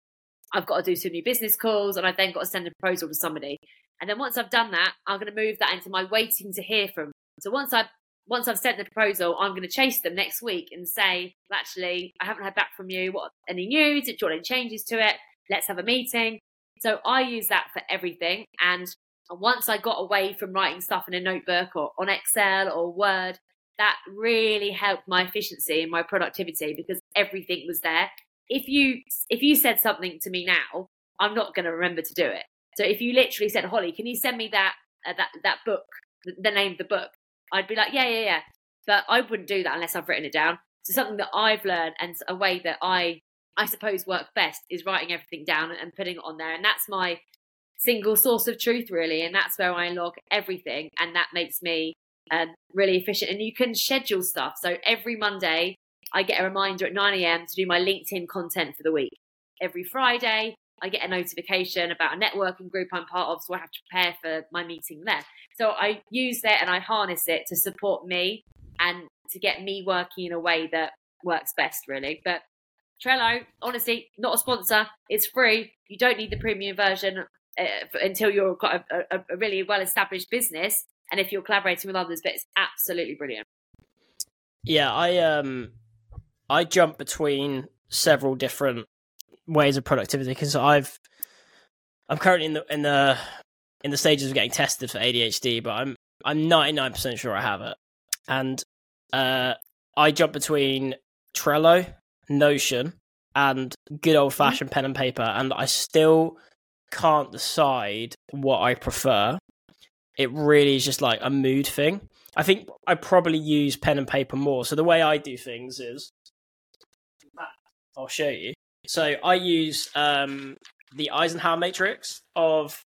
i've got to do some new business calls and i've then got to send a proposal to somebody and then once i've done that i'm going to move that into my waiting to hear from so once i've once I've sent the proposal, I'm going to chase them next week and say, well, actually, I haven't heard back from you. What any news? Did you want any changes to it? let's have a meeting. So I use that for everything. And once I got away from writing stuff in a notebook or on Excel or Word, that really helped my efficiency and my productivity because everything was there. If you if you said something to me now, I'm not going to remember to do it. So if you literally said, "Holly, can you send me that uh, that that book, the, the name of the book?" I'd be like, "Yeah, yeah, yeah." But I wouldn't do that unless I've written it down. So something that I've learned and a way that I I suppose work best is writing everything down and putting it on there. And that's my single source of truth, really. And that's where I log everything. And that makes me and really efficient. And you can schedule stuff. So every Monday, I get a reminder at 9 a.m. to do my LinkedIn content for the week. Every Friday, I get a notification about a networking group I'm part of, so I have to prepare for my meeting there. So I use that and I harness it to support me and to get me working in a way that works best, really. But Trello, honestly, not a sponsor. It's free. You don't need the premium version uh, until you're a, a, a really well established business and if you're collaborating with others. But it's absolutely brilliant. Yeah, I um, I jump between several different ways of productivity because I've I'm currently in the in the in the stages of getting tested for ADHD, but I'm I'm 99% sure I have it. And uh, I jump between Trello, Notion, and good old fashioned pen and paper, and I still can't decide what I prefer. It really is just like a mood thing. I think I probably use pen and paper more. So the way I do things is I'll show you. So I use um, the Eisenhower matrix of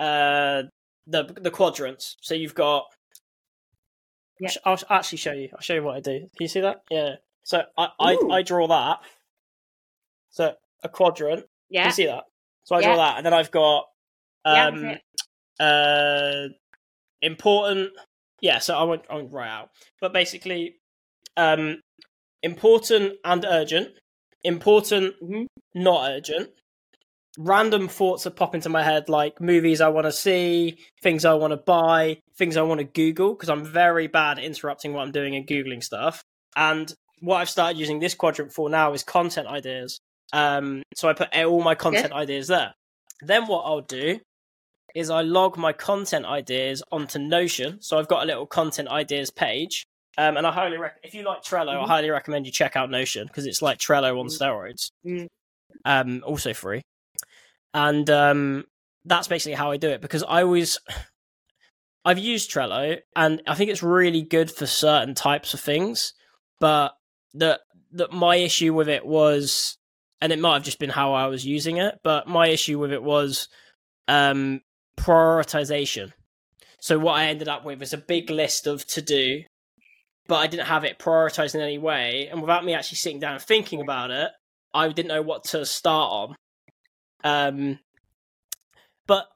uh, the the quadrants. So you've got. Yeah. I'll actually show you. I'll show you what I do. Can you see that? Yeah. So I I, I draw that. So a quadrant. Yeah. Can you see that? So I Yeah. draw that, and then I've got Yeah, um that's uh important. Yeah. So I won't I won't write out, but basically, um, important and urgent. Important, Mhm. not urgent. Random thoughts that pop into my head, like movies I want to see, things I want to buy, things I want to Google, because I'm very bad at interrupting what I'm doing and Googling stuff. And what I've started using this quadrant for now is content ideas. Um, so I put all my content ideas there. Then what I'll do is I log my content ideas onto Notion. So I've got a little content ideas page. Um, and I highly rec- if you like Trello, I Mhm. highly recommend you check out Notion because it's like Trello on Mm. steroids. Mm. Um, also free. And um, that's basically how I do it because I always I've used Trello and I think it's really good for certain types of things, but the the my issue with it was and it might have just been how I was using it, but my issue with it was um prioritization. So what I ended up with is a big list of to do, but I didn't have it prioritized in any way, and without me actually sitting down and thinking about it, I didn't know what to start on. Um, but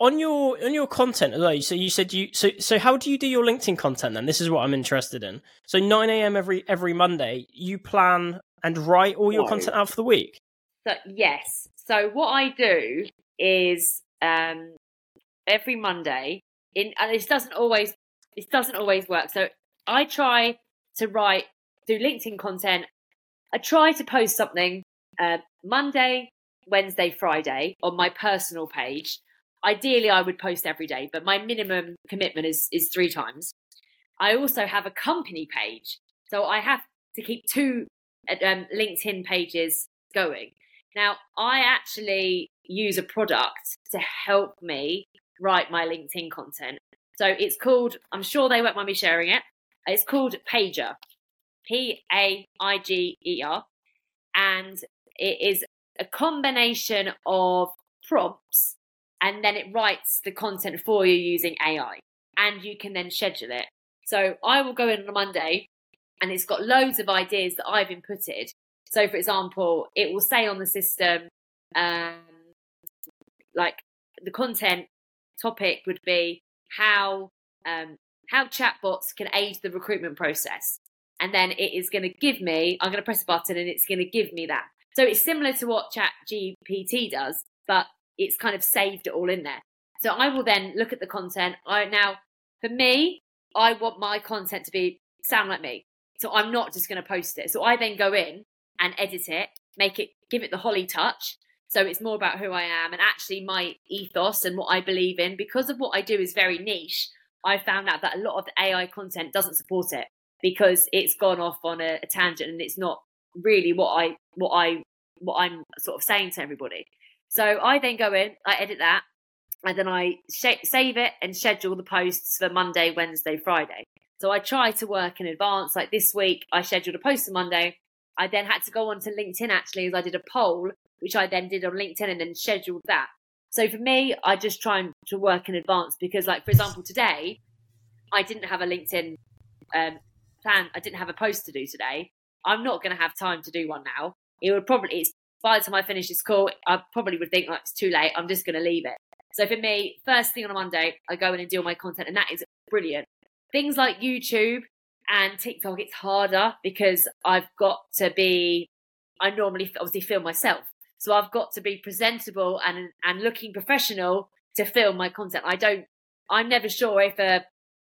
on your on your content well, so you said you so so how do you do your LinkedIn content then? This is what I'm interested in. So nine a.m. every every Monday, you plan and write all your No. content out for the week. So yes. So what I do is um, every Monday, in and this doesn't always this doesn't always work. So I try to write do LinkedIn content. I try to post something uh, Monday, Wednesday, Friday on my personal page. Ideally, I would post every day, but my minimum commitment is is three times. I also have a company page, so I have to keep two um, LinkedIn pages going. Now, I actually use a product to help me write my LinkedIn content. So it's called, I'm sure they won't mind me sharing it. It's called Paiger, P A I G E R. And it is a combination of prompts and then it writes the content for you using AI. And you can then schedule it. So I will go in on a Monday and it's got loads of ideas that I've inputted. So, for example, it will say on the system, um, like the content topic would be how um, how chatbots can aid the recruitment process, and then it is going to give me. I'm going to press a button, and it's going to give me that. So it's similar to what Chat GPT does, but it's kind of saved it all in there. So I will then look at the content. I now, for me, I want my content to be sound like me. So I'm not just going to post it. So I then go in and edit it, make it, give it the Holly touch. So it's more about who I am and actually my ethos and what I believe in. Because of what I do is very niche, I found out that a lot of the AI content doesn't support it because it's gone off on a, a tangent and it's not really what I what I what I'm sort of saying to everybody. So I then go in, I edit that, and then I sh- save it and schedule the posts for Monday, Wednesday, Friday. So I try to work in advance. Like this week, I scheduled a post on Monday. I then had to go on to LinkedIn actually, as I did a poll, which I then did on LinkedIn and then scheduled that. So for me, I just try to work in advance because, like for example, today I didn't have a LinkedIn um, plan, I didn't have a post to do today. I'm not going to have time to do one now. It would probably, by the time I finish this call, I probably would think like it's too late. I'm just going to leave it. So for me, first thing on a Monday, I go in and do all my content, and that is brilliant. Things like YouTube and TikTok, it's harder because I've got to be. I normally obviously film myself, so I've got to be presentable and and looking professional to film my content. I don't. I'm never sure if uh,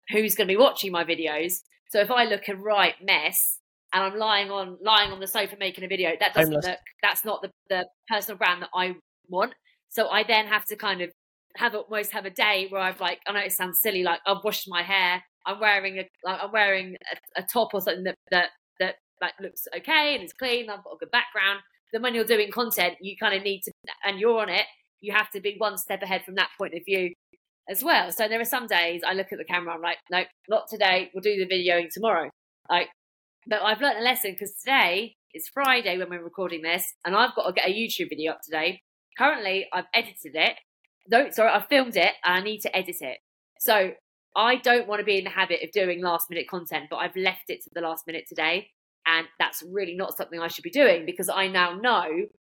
who's going to be watching my videos. So if I look a right mess and I'm lying on lying on the sofa making a video, that doesn't look. That's not the the personal brand that I want. So I then have to kind of have almost have a day where I've like I know it sounds silly, like I've washed my hair, I'm wearing a like I'm wearing a, a top or something that that that like looks okay and it's clean. I've got a good background. Then when you're doing content, you kind of need to, and you're on it, you have to be one step ahead from that point of view as well. So there are some days I look at the camera, I'm like, nope, not today. We'll do the videoing tomorrow. Like, but I've learned a lesson because today is Friday when we're recording this, and I've got to get a YouTube video up today. Currently, I've edited it. No, sorry, I've filmed it and I need to edit it. So I don't want to be in the habit of doing last minute content, but I've left it to the last minute today. And that's really not something I should be doing because I now know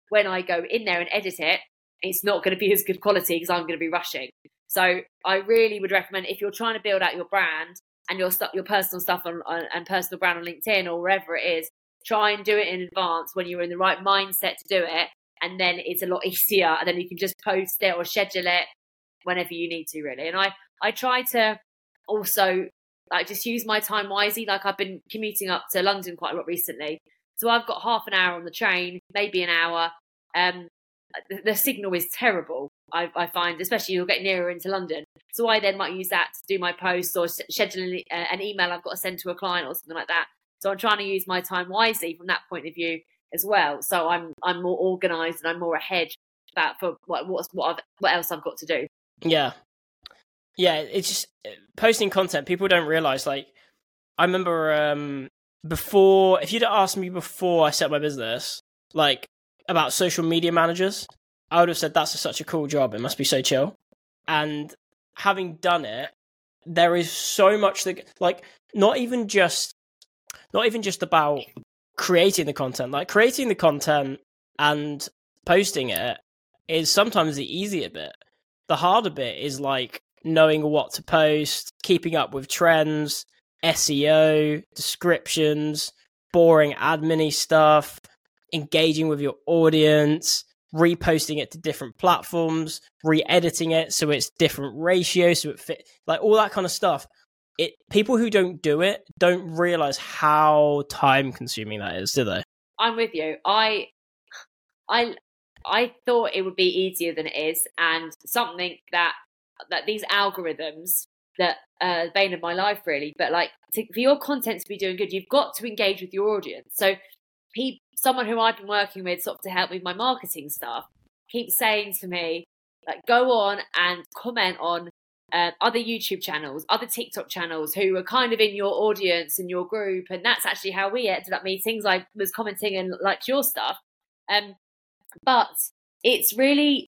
when I go in there and edit it, it's not going to be as good quality because I'm going to be rushing. So I really would recommend if you're trying to build out your brand and your stuff, your personal stuff on, on, and personal brand on LinkedIn or wherever it is, try and do it in advance when you're in the right mindset to do it, and then it's a lot easier. And then you can just post it or schedule it whenever you need to, really. And I I try to also like just use my time wisely. Like I've been commuting up to London quite a lot recently, so I've got half an hour on the train, maybe an hour. Um, the, the signal is terrible. I, I, find, especially you'll get nearer into London. So I then might use that to do my posts or schedule an, uh, an email I've got to send to a client or something like that. So I'm trying to use my time wisely from that point of view as well. So I'm I'm more organised and I'm more ahead about for what what's what I've, what else I've got to do. Yeah, yeah. It's just uh, posting content. People don't realize. Like I remember um before, if you'd asked me before I set my business, like about social media managers, I would have said that's a, such a cool job. It must be so chill. And having done it, there is so much that like not even just not even just about creating the content. Like creating the content and posting it is sometimes the easier bit. The harder bit is like knowing what to post, keeping up with trends, SEO, descriptions, boring admin stuff, engaging with your audience, reposting it to different platforms, re-editing it so it's different ratios, so it fit like all that kind of stuff. It people who don't do it don't realize how time consuming that is, do they? I'm with you. I I I thought it would be easier than it is, and something that that these algorithms that uh bane of my life really but like to, for your content to be doing good you've got to engage with your audience so he, someone who I've been working with sort of to help with my marketing stuff keeps saying to me, like, go on and comment on uh, other YouTube channels, other TikTok channels who are kind of in your audience and your group. And that's actually how we ended up meetings. I was commenting and liked your stuff. Um, but it's really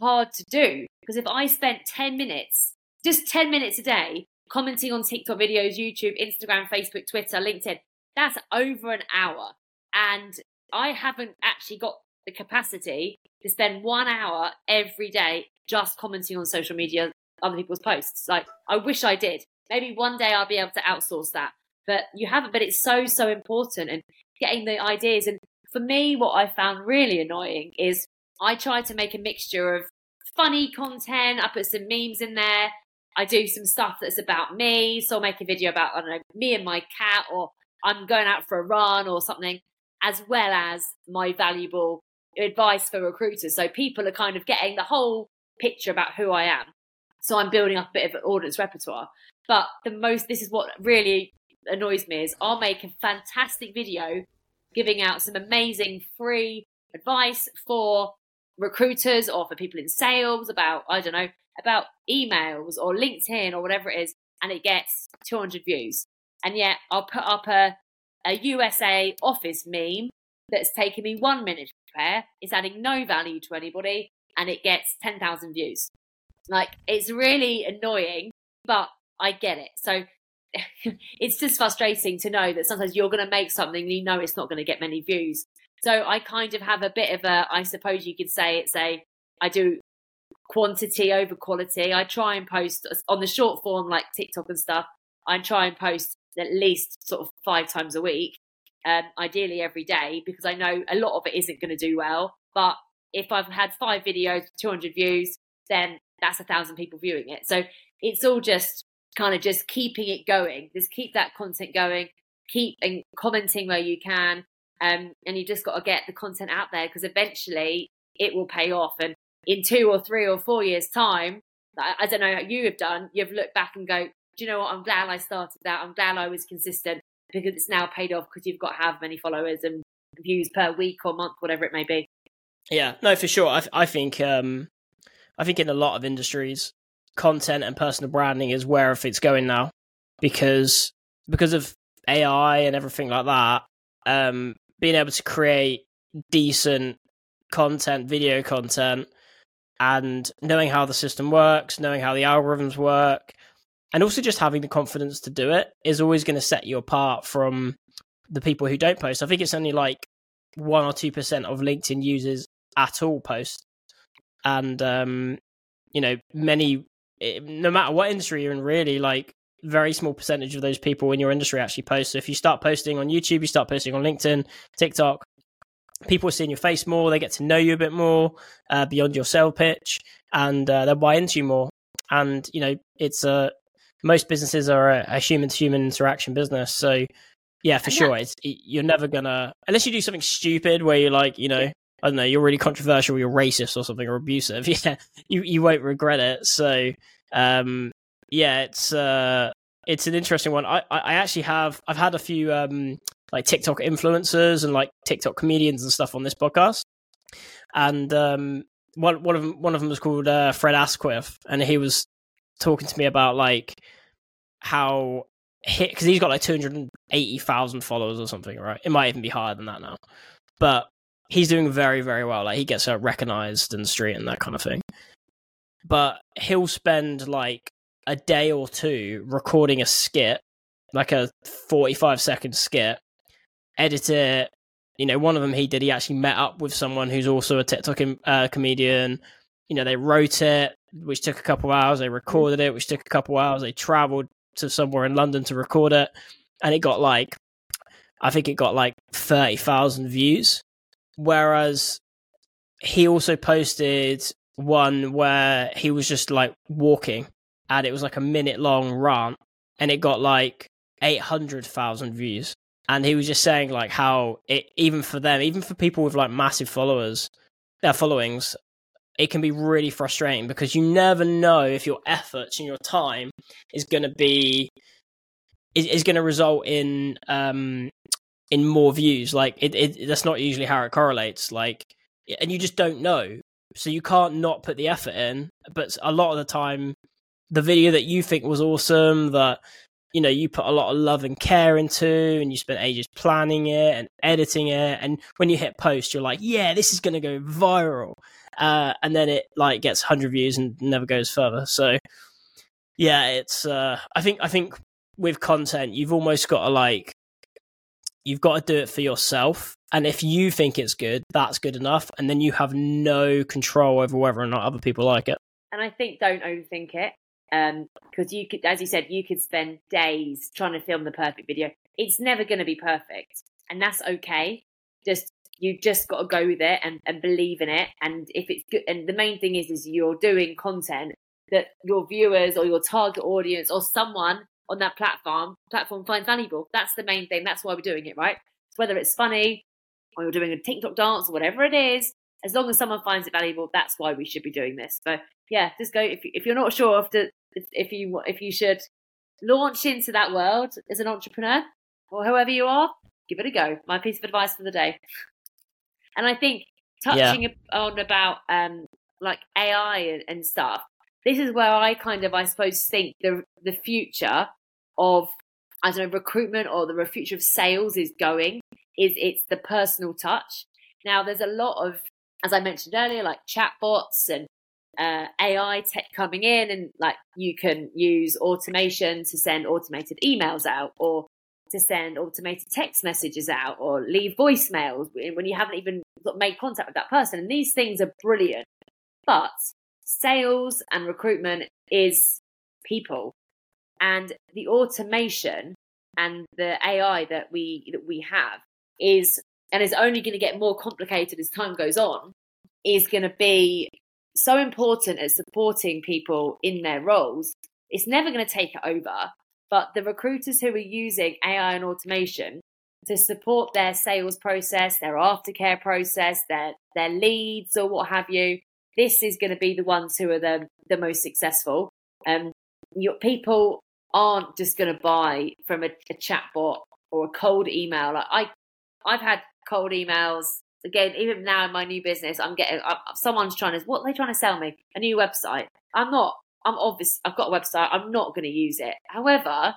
hard to do because if I spent 10 minutes, just 10 minutes a day, commenting on TikTok videos, YouTube, Instagram, Facebook, Twitter, LinkedIn, that's over an hour. And I haven't actually got the capacity to spend one hour every day just commenting on social media, other people's posts. Like, I wish I did. Maybe one day I'll be able to outsource that. But you haven't, but it's so, so important. And getting the ideas. And for me, what I found really annoying is I try to make a mixture of funny content. I put some memes in there. I do some stuff that's about me. So I'll make a video about, I don't know, me and my cat, or I'm going out for a run or something as well as my valuable advice for recruiters. So people are kind of getting the whole picture about who I am. So I'm building up a bit of an audience repertoire. But the most, this is what really annoys me is I'll make a fantastic video giving out some amazing free advice for recruiters or for people in sales about, I don't know, about emails or LinkedIn or whatever it is. And it gets 200 views. And yet I'll put up a a USA office meme that's taken me one minute to prepare. It's adding no value to anybody and it gets 10,000 views. Like, it's really annoying, but I get it. So it's just frustrating to know that sometimes you're going to make something and you know it's not going to get many views. So I kind of have a bit of a, I suppose you could say it's a, I do quantity over quality. I try and post on the short form like TikTok and stuff. I try and post at least sort of five times a week, um, ideally every day, because I know a lot of it isn't going to do well. But if I've had five videos, 200 views, then that's a thousand people viewing it. So it's all just kind of just keeping it going. Just keep that content going. Keep and commenting where you can. Um, and you just got to get the content out there because eventually it will pay off. And in two or three or four years' time, I, don't know how you have done, you've looked back and go, do you know what? I'm glad I started that. I'm glad I was consistent because it's now paid off because you've got how many followers and views per week or month, whatever it may be. Yeah, no, for sure. I, I think um, I think in a lot of industries, content and personal branding is where if it's going now because because of AI and everything like that. Um, being able to create decent content, video content, and knowing how the system works, knowing how the algorithms work, and also just having the confidence to do it is always going to set you apart from the people who don't post. I think it's only like one or two percent of LinkedIn users at all post, and um, you know, many, eh, no matter what industry you're in, really, like very small percentage of those people in your industry actually post. So if you start posting on YouTube, you start posting on LinkedIn, TikTok, people are seeing your face more. They get to know you a bit more uh, beyond your sale pitch, and uh, they'll buy into you more. And you know, it's a uh, most businesses are a human to human interaction business. So yeah, for sure, it's you're never gonna unless you do something stupid where you're like, you know, I don't know, you're really controversial, you're racist or something or abusive. Yeah, you you won't regret it. So um, yeah, it's uh, it's an interesting one. I I actually have I've had a few um like TikTok influencers and like TikTok comedians and stuff on this podcast, and um one one of them one of them was called uh, Fred Asquith, and he was talking to me about like how because he's got like 280,000 followers or something, right? It might even be higher than that now. But he's doing very, very well. Like he gets uh, recognized in the street and that kind of thing. But he'll spend like a day or two recording a skit, like a 45 second skit, edit it. You know, one of them he did, he actually met up with someone who's also a TikTok uh, comedian. You know, they wrote it, which took a couple hours. They recorded it, which took a couple hours. They traveled to somewhere in London to record it, and it got like, I think it got like thirty thousand views. Whereas he also posted one where he was just like walking, and it was like a minute long rant, and it got like eight hundred thousand views. And he was just saying like how it even for them, even for people with like massive followers, their followings, it can be really frustrating because you never know if your efforts and your time is going to be is, is going to result in um in more views like it, it that's not usually how it correlates like and you just don't know so you can't not put the effort in but a lot of the time the video that you think was awesome that you know you put a lot of love and care into and you spent ages planning it and editing it. And when you hit post you're like yeah this is going to go viral. Uh, and then it like gets 100 views and never goes further. So yeah it's uh, i think i think with content you've almost got to like you've got to do it for yourself. And if you think it's good that's good enough. And then you have no control over whether or not other people like it. And i think don't overthink it um because you could as you said you could spend days trying to film the perfect video it's never going to be perfect and that's okay just you just got to go with it and, and believe in it. And if it's good, and the main thing is, is you're doing content that your viewers or your target audience or someone on that platform platform finds valuable. That's the main thing. That's why we're doing it, right? Whether it's funny or you're doing a TikTok dance or whatever it is, as long as someone finds it valuable, that's why we should be doing this. So yeah, just go if if you're not sure if the, if you if you should launch into that world as an entrepreneur or whoever you are, give it a go. My piece of advice for the day. And I think touching yeah. on about um, like AI and, and stuff, this is where I kind of, I suppose, think the the future of I don't know recruitment or the future of sales is going. Is it's the personal touch. Now, there's a lot of, as I mentioned earlier, like chatbots and uh, AI tech coming in, and like you can use automation to send automated emails out, or to send automated text messages out, or leave voicemails when you haven't even made contact with that person. And these things are brilliant, but sales and recruitment is people, and the automation and the AI that we that we have is and is only going to get more complicated as time goes on is going to be so important at supporting people in their roles. It's never going to take it over, but the recruiters who are using AI and automation to support their sales process, their aftercare process, their their leads or what have you, this is going to be the ones who are the the most successful. Um, your people aren't just going to buy from a, a chatbot or a cold email. Like I, I've had cold emails again. Even now in my new business, I'm getting I, someone's trying to what are they trying to sell me a new website. I'm not. I'm obvious. I've got a website. I'm not going to use it. However,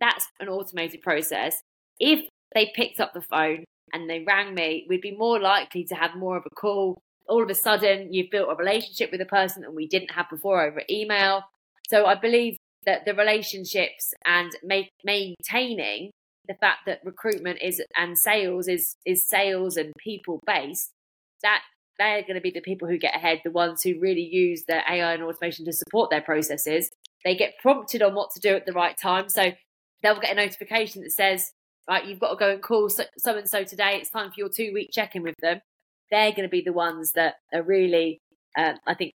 that's an automated process. If they picked up the phone and they rang me, we'd be more likely to have more of a call. All of a sudden, you've built a relationship with a person that we didn't have before over email. So I believe that the relationships and make, maintaining the fact that recruitment is and sales is is sales and people based that they're going to be the people who get ahead the ones who really use the ai and automation to support their processes they get prompted on what to do at the right time so they'll get a notification that says right you've got to go and call so, so and so today it's time for your two week check in with them they're going to be the ones that are really um, i think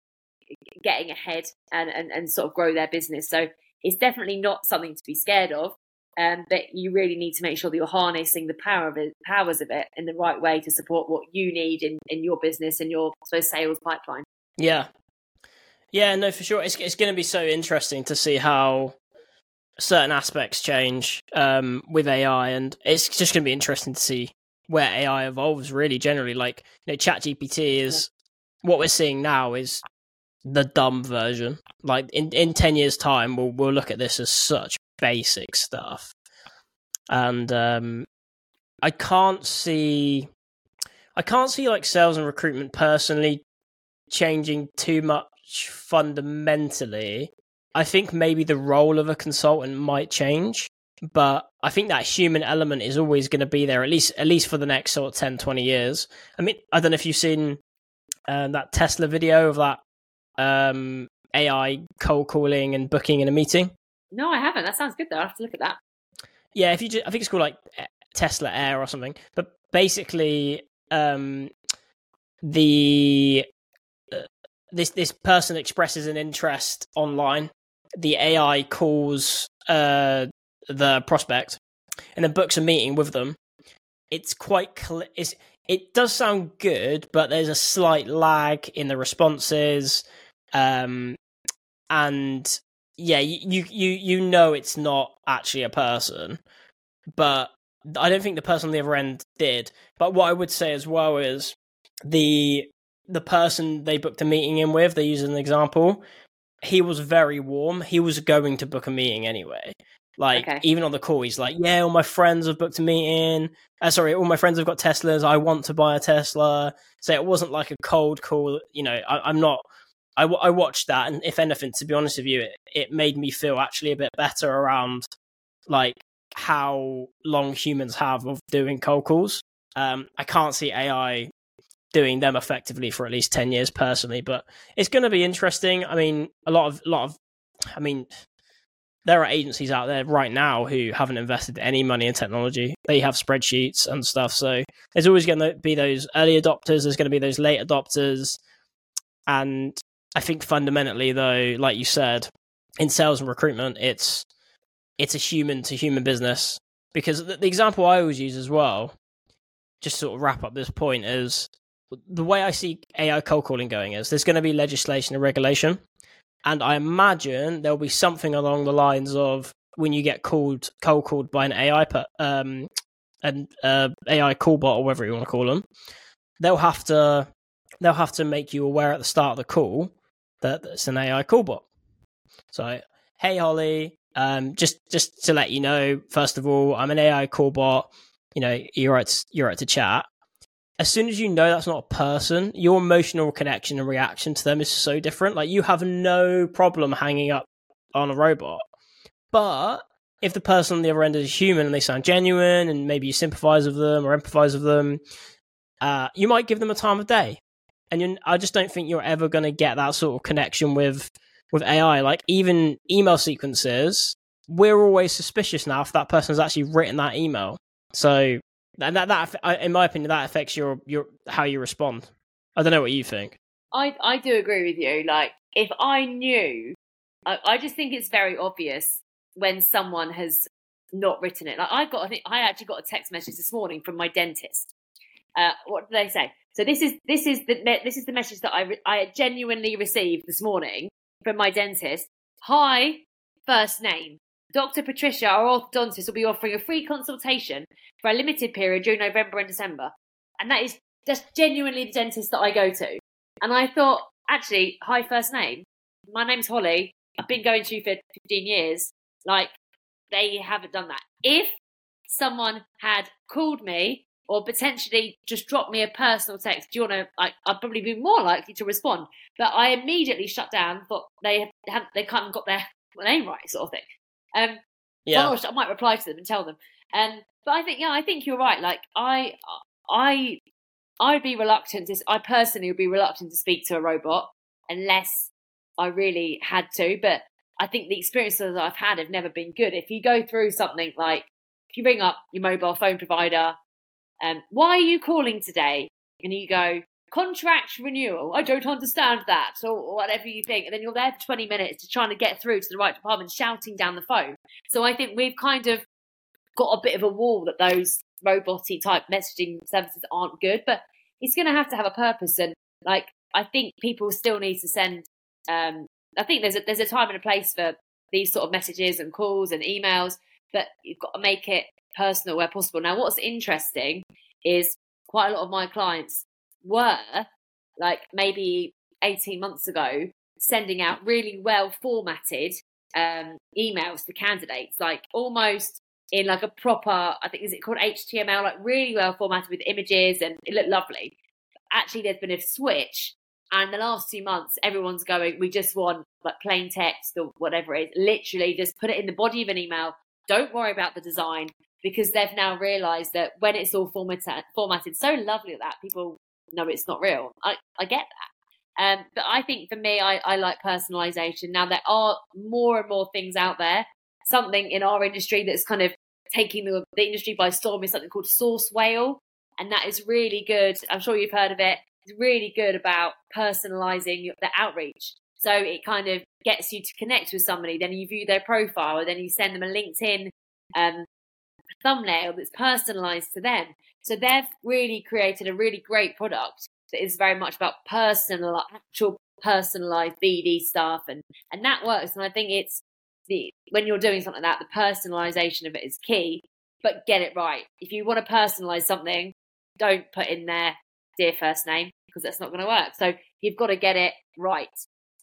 getting ahead and, and, and sort of grow their business. So it's definitely not something to be scared of. Um, but you really need to make sure that you're harnessing the power of it, powers of it in the right way to support what you need in, in your business and your so sales pipeline. Yeah, yeah, no, for sure. It's it's going to be so interesting to see how certain aspects change um, with AI, and it's just going to be interesting to see where AI evolves. Really, generally, like you know, ChatGPT is what we're seeing now is the dumb version. Like in in ten years' time, we'll we'll look at this as such basic stuff, and um, I can't see, I can't see like sales and recruitment personally changing too much fundamentally. I think maybe the role of a consultant might change, but I think that human element is always going to be there at least at least for the next sort of 10 20 years. I mean, I don't know if you've seen um, that Tesla video of that um, AI cold calling and booking in a meeting? No, I haven't. That sounds good though. I have to look at that. Yeah, if you, just, I think it's called like Tesla Air or something. But basically, um, the uh, this this person expresses an interest online. The AI calls uh, the prospect and then books a meeting with them. It's quite clear. It's, it does sound good, but there's a slight lag in the responses. Um, and yeah, you you you know it's not actually a person, but I don't think the person on the other end did. But what I would say as well is the the person they booked a meeting in with, they use as an example, he was very warm. He was going to book a meeting anyway. Like okay. even on the call, he's like, "Yeah, all my friends have booked a meeting. Uh, sorry, all my friends have got Teslas. I want to buy a Tesla." So it wasn't like a cold call. You know, I, am not I, I watched that, and if anything, to be honest with you, it, it made me feel actually a bit better around like how long humans have of doing cold calls. Um, I can't see AI doing them effectively for at least 10 years personally but it's going to be interesting i mean a lot of lot of i mean there are agencies out there right now who haven't invested any money in technology they have spreadsheets and stuff so there's always going to be those early adopters there's going to be those late adopters and I think fundamentally, though, like you said, in sales and recruitment, it's it's a human to human business. Because the, the example I always use as well, just sort of wrap up this point, is the way I see AI cold calling going is there's going to be legislation and regulation, and I imagine there'll be something along the lines of when you get called cold called by an AI um an uh, AI callbot or whatever you want to call them, they'll have to they'll have to make you aware at the start of the call that it's an AI callbot. So, hey Holly, um, just just to let you know, first of all, I'm an AI callbot. You know, you're right. To, you're right to chat. as soon as you know that's not a person, your emotional connection and reaction to them is so different. Like you have no problem hanging up on a robot. But if the person on the other end is human and they sound genuine and maybe you sympathize with them or empathize with them, uh, you might give them a time of day. And I just don't think you're ever going to get that sort of connection with with AI. Like even email sequences, we're always suspicious now if that person has actually written that email. So and that that in my opinion that affects your your how you respond. I don't know what you think. I I do agree with you. Like if I knew, I, I just think it's very obvious when someone has not written it. Like I got, I think I actually got a text message this morning from my dentist. Uh, what did they say? So this is this is the this is the message that I re- I genuinely received this morning from my dentist. Hi, first name. Dr. Patricia, our orthodontist, will be offering a free consultation for a limited period during November and December. And that is just genuinely the dentist that I go to. And I thought, actually, hi, first name. My name's Holly. I've been going to you for 15 years. Like, they haven't done that. If someone had called me or potentially just drop me a personal text, do you want to? Like, I'd probably be more likely to respond. But I immediately shut down. Thought they have they of got their name right, sort of thing. Um, yeah, I might reply to them and tell them. Um, but I think yeah, I think you're right. Like I, I, I'd be reluctant. To, I personally would be reluctant to speak to a robot unless I really had to. But I think the experiences I've had have never been good. If you go through something like if you ring up your mobile phone provider, um, why are you calling today? And you go, contract renewal. I don't understand that, or whatever you think. And then you're there for 20 minutes trying to get through to the right department, shouting down the phone. So I think we've kind of got a bit of a wall that those roboty type messaging services aren't good, but it's going to have to have a purpose. And like, I think people still need to send. Um, I think there's a there's a time and a place for these sort of messages and calls and emails, but you've got to make it personal where possible. Now, what's interesting is quite a lot of my clients were like maybe 18 months ago sending out really well formatted um, emails to candidates, like almost in like a proper, I think is it called HTML, like really well formatted with images and it looked lovely. Actually, there's been a switch, and the last two months, everyone's going, we just want like plain text or whatever it is. Literally, just put it in the body of an email. Don't worry about the design because they've now realised that when it's all formatted, formatted so lovely that people know it's not real. I, I get that. Um, but I think for me, I, I like personalization. Now, there are more and more things out there. Something in our industry that's kind of taking the, the industry by storm is something called SourceWhale. And that is really good. I'm sure you've heard of it. It's really good about personalizing the outreach. So it kind of gets you to connect with somebody. Then you view their profile, then you send them a LinkedIn um, thumbnail that's personalized to them. So they've really created a really great product that is very much about personal, actual personalized BD stuff, and and that works. And I think it's the when you're doing something like that, the personalization of it is key. But get it right. If you want to personalize something, don't put in there dear first name because that's not going to work. So you've got to get it right.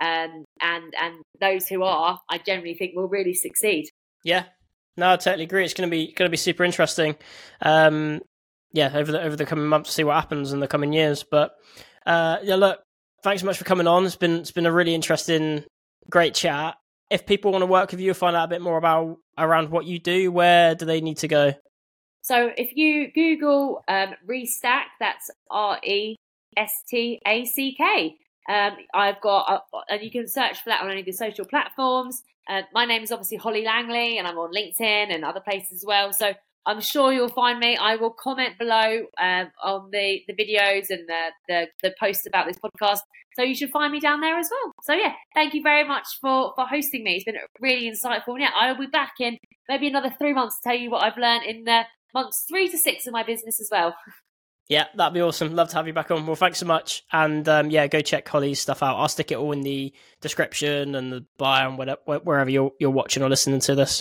Um, and and those who are, I generally think will really succeed. Yeah, no, I totally agree. It's going to be going to be super interesting. Um, yeah, over the over the coming months, see what happens in the coming years. But uh, yeah, look, thanks so much for coming on. It's been it's been a really interesting, great chat. If people want to work with you, or find out a bit more about around what you do, where do they need to go? So if you Google um, Restack, that's R E S T A C K. Um, I've got, uh, and you can search for that on any of the social platforms. Uh, my name is obviously Holly Langley, and I'm on LinkedIn and other places as well. So I'm sure you'll find me. I will comment below um, on the, the videos and the, the, the posts about this podcast. So you should find me down there as well. So yeah, thank you very much for, for hosting me. It's been really insightful. And yeah, I will be back in maybe another three months to tell you what I've learned in the months three to six of my business as well. Yeah, that'd be awesome. Love to have you back on. Well, thanks so much. And um, yeah, go check Holly's stuff out. I'll stick it all in the description and the bio and whatever, wherever you're, you're watching or listening to this.